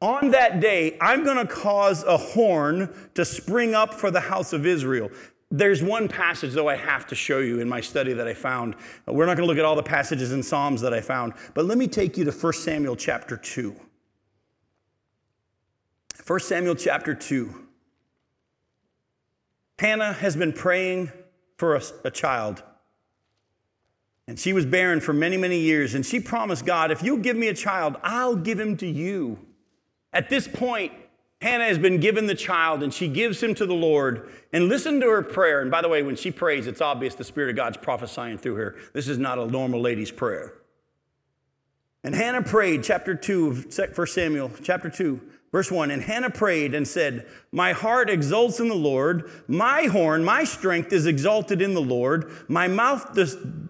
on that day, I'm going to cause a horn to spring up for the house of Israel. There's one passage, though, I have to show you in my study that I found. We're not going to look at all the passages in Psalms that I found, but let me take you to 1 Samuel chapter 2. 1 Samuel chapter 2. Hannah has been praying for a, a child. And she was barren for many, many years. And she promised God, if you give me a child, I'll give him to you. At this point, Hannah has been given the child and she gives him to the Lord. And listen to her prayer. And by the way, when she prays, it's obvious the Spirit of God's prophesying through her. This is not a normal lady's prayer. And Hannah prayed, chapter 2 of 1 Samuel, chapter 2. Verse 1 And Hannah prayed and said, My heart exults in the Lord. My horn, my strength is exalted in the Lord. My mouth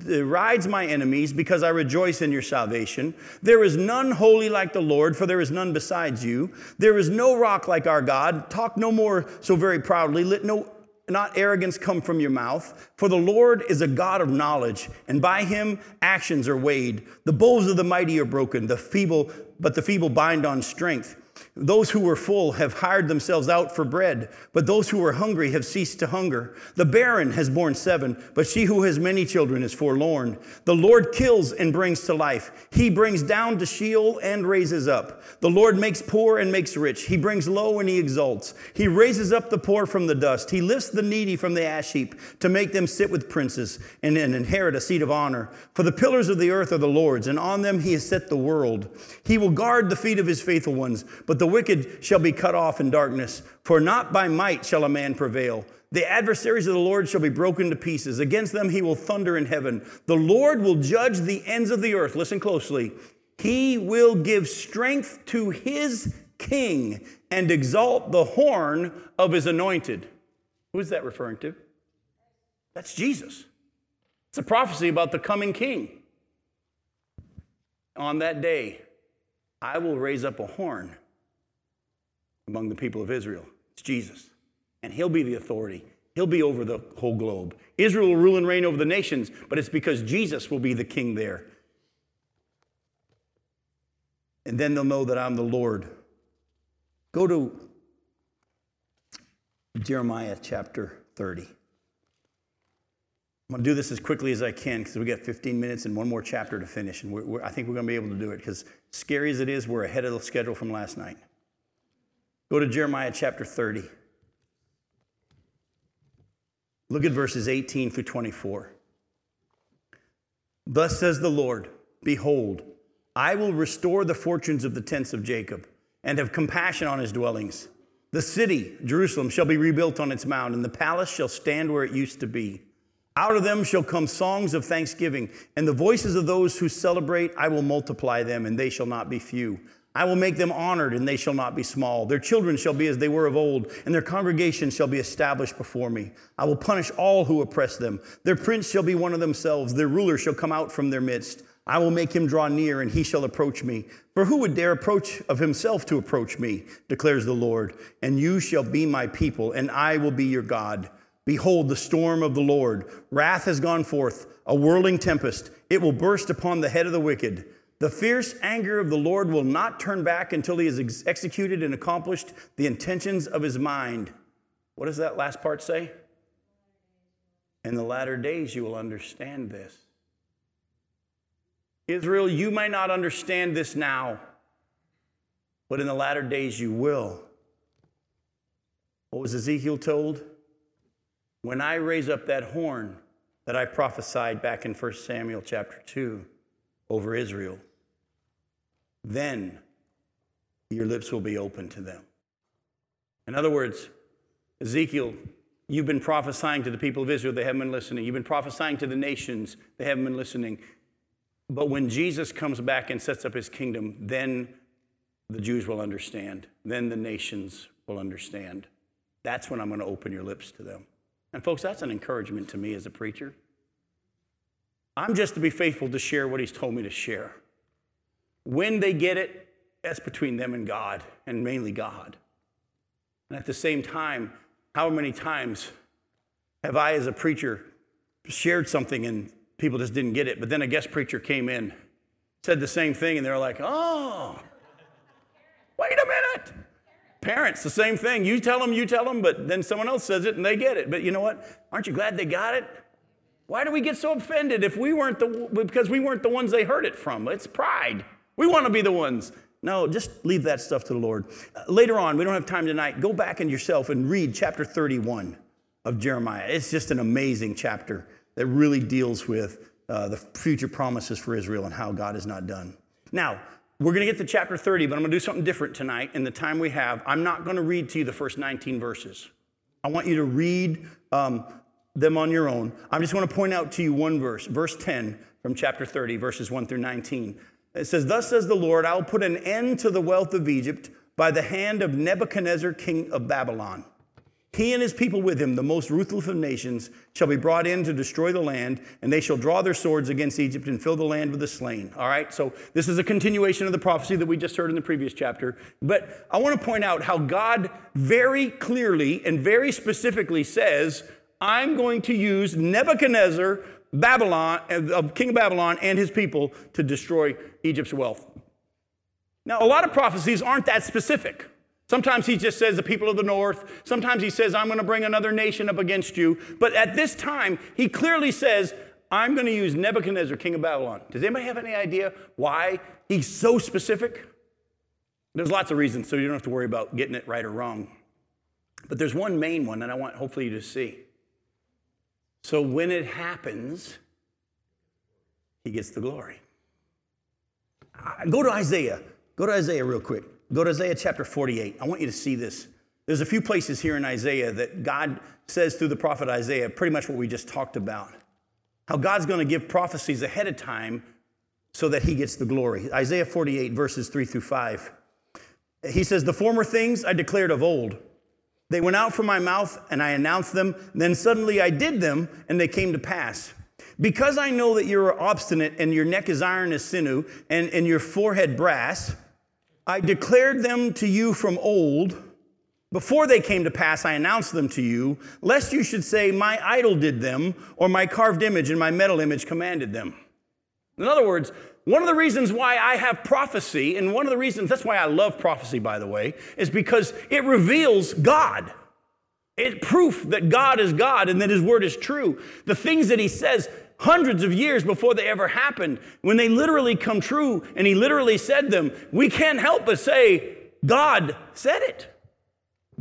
derides my enemies because I rejoice in your salvation. There is none holy like the Lord, for there is none besides you. There is no rock like our God. Talk no more so very proudly. Let no not arrogance come from your mouth. For the Lord is a God of knowledge, and by him actions are weighed. The bows of the mighty are broken, the feeble, but the feeble bind on strength. Those who were full have hired themselves out for bread, but those who were hungry have ceased to hunger. The barren has borne seven, but she who has many children is forlorn. The Lord kills and brings to life. He brings down to Sheol and raises up. The Lord makes poor and makes rich. He brings low and he exalts. He raises up the poor from the dust. He lifts the needy from the ash heap to make them sit with princes and, inherit a seat of honor. For the pillars of the earth are the Lord's, and on them he has set the world. He will guard the feet of his faithful ones, but the wicked shall be cut off in darkness, for not by might shall a man prevail. The adversaries of the Lord shall be broken to pieces. Against them he will thunder in heaven. The Lord will judge the ends of the earth. Listen closely. He will give strength to his king and exalt the horn of his anointed. Who is that referring to? That's Jesus. It's a prophecy about the coming king. On that day, I will raise up a horn among the people of Israel. It's Jesus. And he'll be the authority. He'll be over the whole globe. Israel will rule and reign over the nations, but it's because Jesus will be the king there. And then they'll know that I'm the Lord. Go to Jeremiah chapter 30. I'm going to do this as quickly as I can because we got 15 minutes and one more chapter to finish. And we're, we're, I think we're going to be able to do it because, scary as it is, we're ahead of the schedule from last night. Go to Jeremiah chapter 30. Look at verses 18 through 24. Thus says the Lord Behold, I will restore the fortunes of the tents of Jacob and have compassion on his dwellings. The city, Jerusalem, shall be rebuilt on its mount, and the palace shall stand where it used to be. Out of them shall come songs of thanksgiving, and the voices of those who celebrate, I will multiply them, and they shall not be few. I will make them honored, and they shall not be small. Their children shall be as they were of old, and their congregation shall be established before me. I will punish all who oppress them. Their prince shall be one of themselves. Their ruler shall come out from their midst. I will make him draw near, and he shall approach me. For who would dare approach of himself to approach me, declares the Lord? And you shall be my people, and I will be your God. Behold, the storm of the Lord. Wrath has gone forth, a whirling tempest. It will burst upon the head of the wicked. The fierce anger of the Lord will not turn back until he has ex- executed and accomplished the intentions of his mind. What does that last part say? In the latter days, you will understand this. Israel, you may not understand this now, but in the latter days, you will. What was Ezekiel told? When I raise up that horn that I prophesied back in 1 Samuel chapter 2 over Israel, then your lips will be open to them. In other words, Ezekiel, you've been prophesying to the people of Israel, they haven't been listening. You've been prophesying to the nations, they haven't been listening. But when Jesus comes back and sets up his kingdom, then the Jews will understand. Then the nations will understand. That's when I'm going to open your lips to them. And, folks, that's an encouragement to me as a preacher. I'm just to be faithful to share what he's told me to share. When they get it, that's between them and God, and mainly God. And at the same time, how many times have I, as a preacher, shared something and people just didn't get it? But then a guest preacher came in, said the same thing, and they're like, oh, wait a minute. Parents, the same thing. You tell them, you tell them, but then someone else says it and they get it. But you know what? Aren't you glad they got it? Why do we get so offended if we weren't the because we weren't the ones they heard it from? It's pride. We want to be the ones. No, just leave that stuff to the Lord. Uh, later on, we don't have time tonight. Go back in yourself and read chapter 31 of Jeremiah. It's just an amazing chapter that really deals with uh, the future promises for Israel and how God is not done. Now, we're going to get to chapter 30, but I'm going to do something different tonight in the time we have. I'm not going to read to you the first 19 verses. I want you to read um, them on your own. I'm just going to point out to you one verse, verse 10 from chapter 30, verses 1 through 19. It says, Thus says the Lord, I will put an end to the wealth of Egypt by the hand of Nebuchadnezzar, king of Babylon. He and his people with him, the most ruthless of nations, shall be brought in to destroy the land, and they shall draw their swords against Egypt and fill the land with the slain. All right, so this is a continuation of the prophecy that we just heard in the previous chapter. But I want to point out how God very clearly and very specifically says, I'm going to use Nebuchadnezzar, Babylon, uh, king of Babylon, and his people to destroy Egypt's wealth. Now, a lot of prophecies aren't that specific. Sometimes he just says the people of the north. Sometimes he says, I'm going to bring another nation up against you. But at this time, he clearly says, I'm going to use Nebuchadnezzar, king of Babylon. Does anybody have any idea why he's so specific? There's lots of reasons, so you don't have to worry about getting it right or wrong. But there's one main one that I want hopefully you to see. So when it happens, he gets the glory. Go to Isaiah. Go to Isaiah real quick. Go to Isaiah chapter 48. I want you to see this. There's a few places here in Isaiah that God says through the prophet Isaiah pretty much what we just talked about. How God's going to give prophecies ahead of time so that he gets the glory. Isaiah 48, verses 3 through 5. He says, The former things I declared of old they went out from my mouth, and I announced them. Then suddenly I did them, and they came to pass. Because I know that you're obstinate, and your neck is iron as sinew, and, and your forehead brass, I declared them to you from old, Before they came to pass, I announced them to you, lest you should say, My idol did them, or my carved image and my metal image commanded them. In other words, one of the reasons why I have prophecy, and one of the reasons, that's why I love prophecy, by the way, is because it reveals God. It's proof that God is God and that His word is true. The things that He says hundreds of years before they ever happened, when they literally come true and He literally said them, we can't help but say, God said it.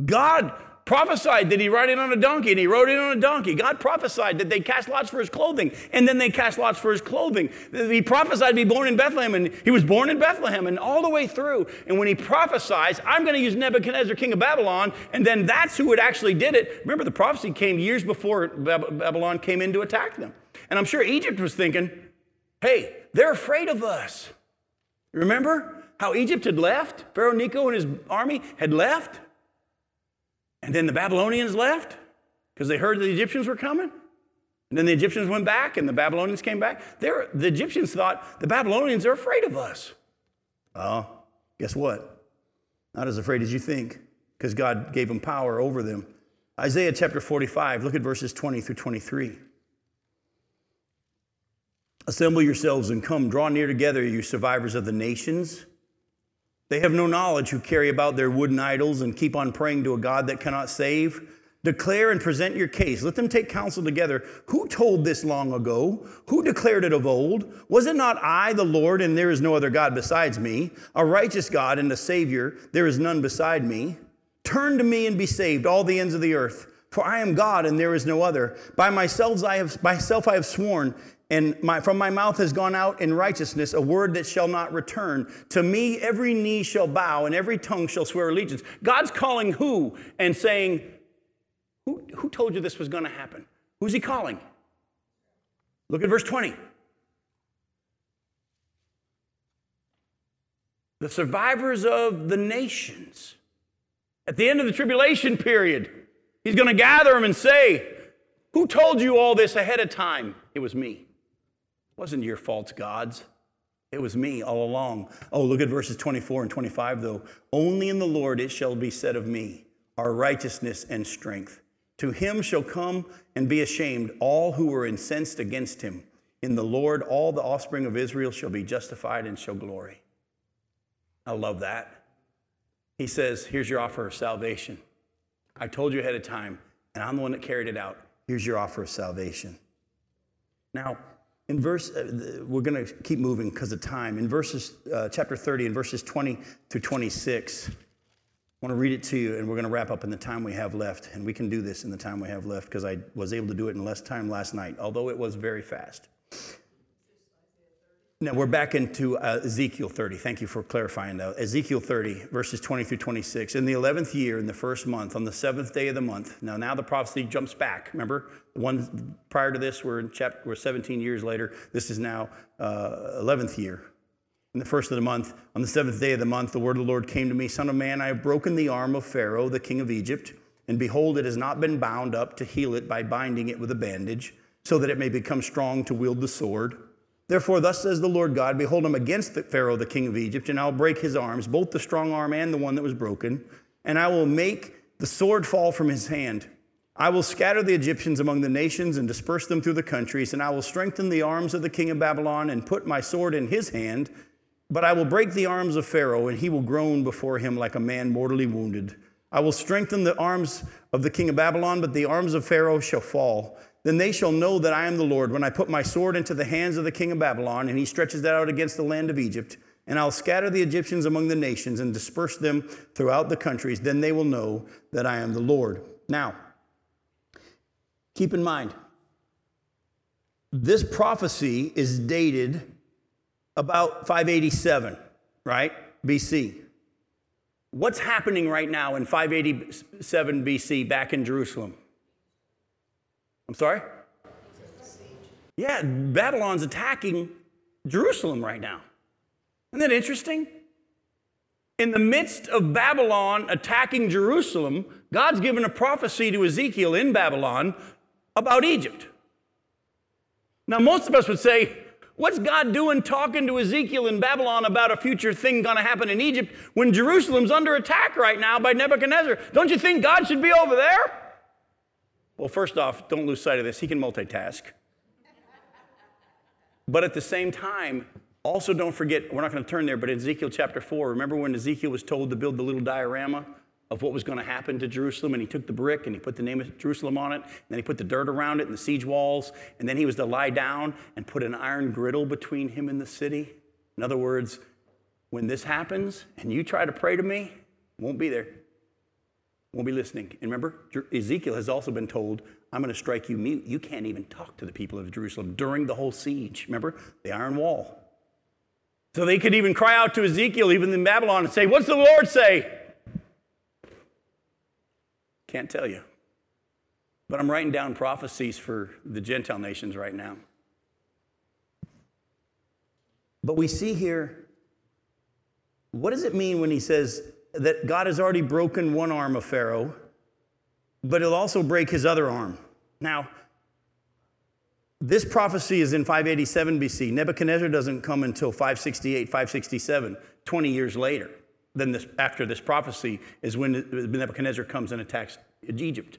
God prophesied that he ride in on a donkey and he rode in on a donkey. God prophesied that they cast lots for his clothing and then they cast lots for his clothing. He prophesied to be born in Bethlehem and he was born in Bethlehem and all the way through. And when he prophesies, I'm going to use Nebuchadnezzar, king of Babylon, and then that's who it actually did it. Remember, the prophecy came years before Babylon came in to attack them. And I'm sure Egypt was thinking, hey, they're afraid of us. Remember how Egypt had left? Pharaoh Necho and his army had left? And then the Babylonians left because they heard the Egyptians were coming. And then the Egyptians went back and the Babylonians came back. They're, the Egyptians thought the Babylonians are afraid of us. Oh, guess what? Not as afraid as you think because God gave them power over them. Isaiah chapter 45, look at verses 20 through 23. Assemble yourselves and come, draw near together, you survivors of the nations. They have no knowledge who carry about their wooden idols and keep on praying to a God that cannot save. Declare and present your case. Let them take counsel together. Who told this long ago? Who declared it of old? Was it not I, the Lord, and there is no other God besides me? A righteous God and a Savior, there is none beside me. Turn to me and be saved, all the ends of the earth. For I am God and there is no other. By myself I have, myself I have sworn, and my, from my mouth has gone out in righteousness a word that shall not return. To me, every knee shall bow and every tongue shall swear allegiance. God's calling who and saying, Who, who told you this was going to happen? Who's he calling? Look at verse 20. The survivors of the nations. At the end of the tribulation period, he's going to gather them and say, Who told you all this ahead of time? It was me wasn't your fault, God's. It was me all along. Oh, look at verses 24 and 25, though. Only in the Lord it shall be said of me, our righteousness and strength. To him shall come and be ashamed all who were incensed against him. In the Lord, all the offspring of Israel shall be justified and shall glory. I love that. He says, Here's your offer of salvation. I told you ahead of time, and I'm the one that carried it out. Here's your offer of salvation. Now, in verse, uh, we're going to keep moving because of time. In verses, uh, chapter 30, in verses 20 through 26, I want to read it to you, and we're going to wrap up in the time we have left. And we can do this in the time we have left because I was able to do it in less time last night, although it was very fast. Now we're back into uh, Ezekiel 30. Thank you for clarifying that. Ezekiel 30, verses 20 through 26. In the 11th year, in the first month, on the seventh day of the month. Now, now the prophecy jumps back. Remember, the one prior to this were in chapter, were 17 years later. This is now uh, 11th year. In the first of the month, on the seventh day of the month, the word of the Lord came to me, Son of man, I have broken the arm of Pharaoh, the king of Egypt, and behold, it has not been bound up to heal it by binding it with a bandage, so that it may become strong to wield the sword. Therefore, thus says the Lord God Behold, I'm against Pharaoh, the king of Egypt, and I'll break his arms, both the strong arm and the one that was broken, and I will make the sword fall from his hand. I will scatter the Egyptians among the nations and disperse them through the countries, and I will strengthen the arms of the king of Babylon and put my sword in his hand. But I will break the arms of Pharaoh, and he will groan before him like a man mortally wounded. I will strengthen the arms of the king of Babylon, but the arms of Pharaoh shall fall. Then they shall know that I am the Lord when I put my sword into the hands of the king of Babylon, and he stretches that out against the land of Egypt. And I'll scatter the Egyptians among the nations and disperse them throughout the countries. Then they will know that I am the Lord. Now, keep in mind, this prophecy is dated about 587, right? BC. What's happening right now in 587 BC back in Jerusalem? I'm sorry? Yeah, Babylon's attacking Jerusalem right now. Isn't that interesting? In the midst of Babylon attacking Jerusalem, God's given a prophecy to Ezekiel in Babylon about Egypt. Now, most of us would say, What's God doing talking to Ezekiel in Babylon about a future thing going to happen in Egypt when Jerusalem's under attack right now by Nebuchadnezzar? Don't you think God should be over there? Well, first off, don't lose sight of this. He can multitask. But at the same time, also don't forget, we're not going to turn there, but in Ezekiel chapter 4, remember when Ezekiel was told to build the little diorama of what was going to happen to Jerusalem. And he took the brick and he put the name of Jerusalem on it. And then he put the dirt around it and the siege walls. And then he was to lie down and put an iron griddle between him and the city. In other words, when this happens and you try to pray to me, won't be there. Won't be listening. And remember, Ezekiel has also been told, I'm going to strike you mute. You can't even talk to the people of Jerusalem during the whole siege. Remember, the iron wall. So they could even cry out to Ezekiel, even in Babylon, and say, What's the Lord say? Can't tell you. But I'm writing down prophecies for the Gentile nations right now. But we see here what does it mean when he says that God has already broken one arm of Pharaoh, but he'll also break his other arm? Now, this prophecy is in 587 BC. Nebuchadnezzar doesn't come until 568, 567, 20 years later then this, after this prophecy is when Nebuchadnezzar comes and attacks Egypt.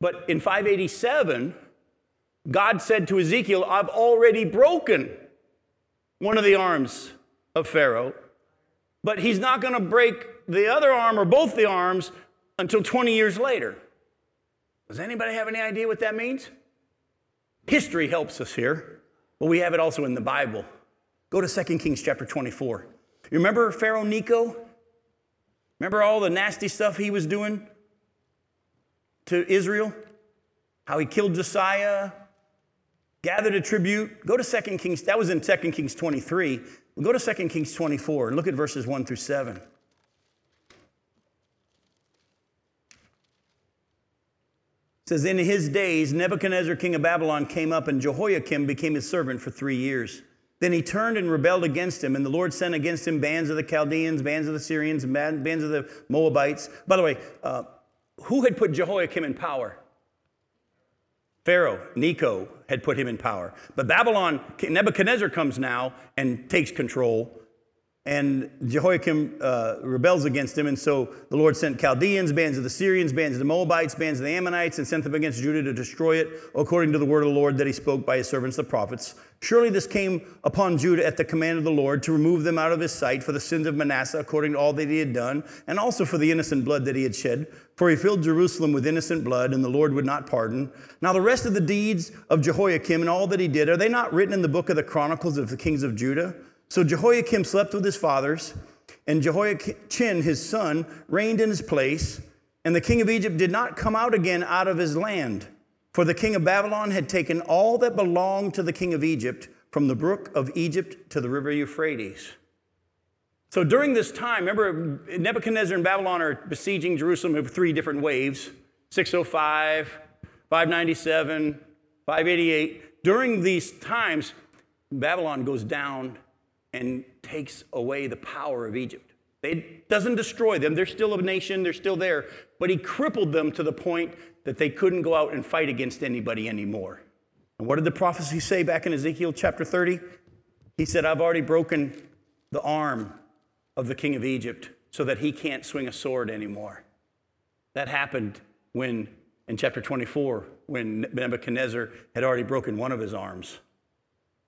But in 587, God said to Ezekiel, I've already broken one of the arms of Pharaoh, but he's not going to break the other arm or both the arms until 20 years later. Does anybody have any idea what that means? History helps us here, but we have it also in the Bible. Go to 2 Kings chapter 24. You remember Pharaoh Necho? Remember all the nasty stuff he was doing to Israel? How he killed Josiah, gathered a tribute. Go to 2 Kings, that was in 2 Kings 23. We'll go to 2 Kings 24 and look at verses 1 through 7. Says, In his days, Nebuchadnezzar, king of Babylon, came up, and Jehoiakim became his servant for three years. Then he turned and rebelled against him, and the Lord sent against him bands of the Chaldeans, bands of the Syrians, bands of the Moabites. By the way, uh, who had put Jehoiakim in power? Pharaoh, Necho, had put him in power. But Babylon, Nebuchadnezzar comes now and takes control and Jehoiakim uh, rebels against him. And so the Lord sent Chaldeans, bands of the Syrians, bands of the Moabites, bands of the Ammonites, and sent them against Judah to destroy it, according to the word of the Lord that he spoke by his servants the prophets. Surely this came upon Judah at the command of the Lord to remove them out of his sight for the sins of Manasseh, according to all that he had done, and also for the innocent blood that he had shed. For he filled Jerusalem with innocent blood, and the Lord would not pardon. Now, the rest of the deeds of Jehoiakim and all that he did, are they not written in the book of the Chronicles of the kings of Judah? So Jehoiakim slept with his fathers, and Jehoiachin, his son, reigned in his place. And the king of Egypt did not come out again out of his land, for the king of Babylon had taken all that belonged to the king of Egypt from the brook of Egypt to the river Euphrates. So during this time, remember, Nebuchadnezzar and Babylon are besieging Jerusalem in three different waves 605, 597, 588. During these times, Babylon goes down and takes away the power of Egypt. It doesn't destroy them. They're still a nation, they're still there. But he crippled them to the point that they couldn't go out and fight against anybody anymore. And what did the prophecy say back in Ezekiel chapter 30? He said, I've already broken the arm of the king of Egypt so that he can't swing a sword anymore. That happened when, in chapter 24, when Nebuchadnezzar had already broken one of his arms.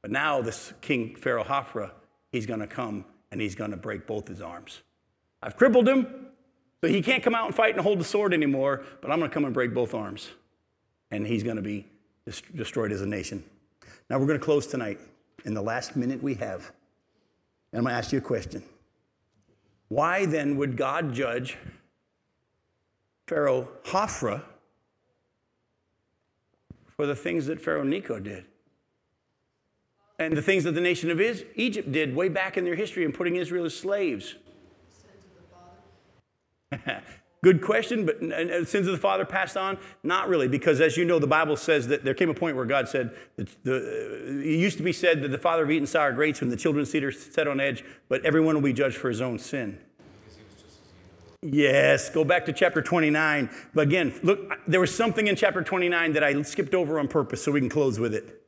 But now this king, Pharaoh Hophra, he's going to come and he's going to break both his arms. I've crippled him, so he can't come out and fight and hold the sword anymore, but I'm going to come and break both arms. And he's going to be destroyed as a nation. Now we're going to close tonight in the last minute we have. And I'm going to ask you a question. Why then would God judge Pharaoh Hophra for the things that Pharaoh Necho did? And the things that the nation of Egypt did way back in their history in putting Israel as slaves? Good question, but sins of the father passed on? Not really, because as you know, the Bible says that there came a point where God said, the, uh, it used to be said that the father of eaten sour grapes when the children's are set on edge, but everyone will be judged for his own sin. Yes, go back to chapter 29. But again, look, there was something in chapter 29 that I skipped over on purpose so we can close with it.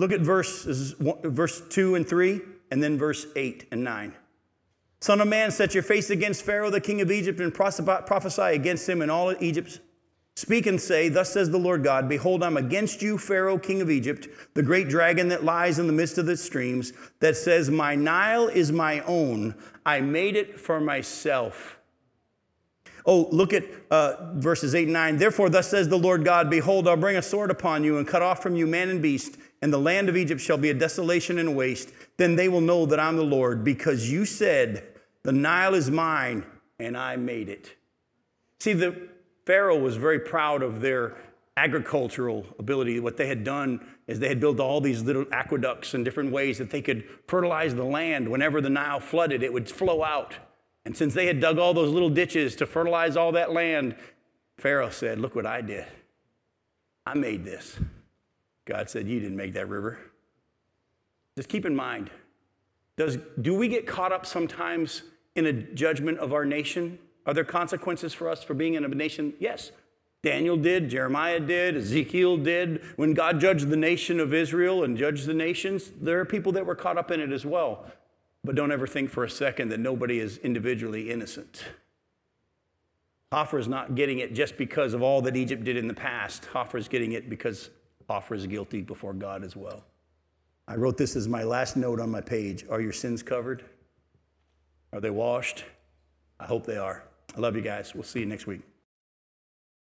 Look at verses, verse 2 and 3, and then verse 8 and 9. Son of man, set your face against Pharaoh, the king of Egypt, and prophesy against him and all Egypt. Speak and say, Thus says the Lord God Behold, I'm against you, Pharaoh, king of Egypt, the great dragon that lies in the midst of the streams, that says, My Nile is my own. I made it for myself. Oh, look at uh, verses 8 and 9. Therefore, thus says the Lord God Behold, I'll bring a sword upon you and cut off from you man and beast, and the land of Egypt shall be a desolation and waste. Then they will know that I'm the Lord, because you said, The Nile is mine, and I made it. See, the Pharaoh was very proud of their agricultural ability. What they had done is they had built all these little aqueducts and different ways that they could fertilize the land. Whenever the Nile flooded, it would flow out. And since they had dug all those little ditches to fertilize all that land, Pharaoh said, Look what I did. I made this. God said, You didn't make that river. Just keep in mind, does, do we get caught up sometimes in a judgment of our nation? Are there consequences for us for being in a nation? Yes. Daniel did, Jeremiah did, Ezekiel did. When God judged the nation of Israel and judged the nations, there are people that were caught up in it as well. But don't ever think for a second that nobody is individually innocent. Hophra is not getting it just because of all that Egypt did in the past. Hophra is getting it because Is guilty before God as well. I wrote this as my last note on my page. Are your sins covered? Are they washed? I hope they are. I love you guys. We'll see you next week.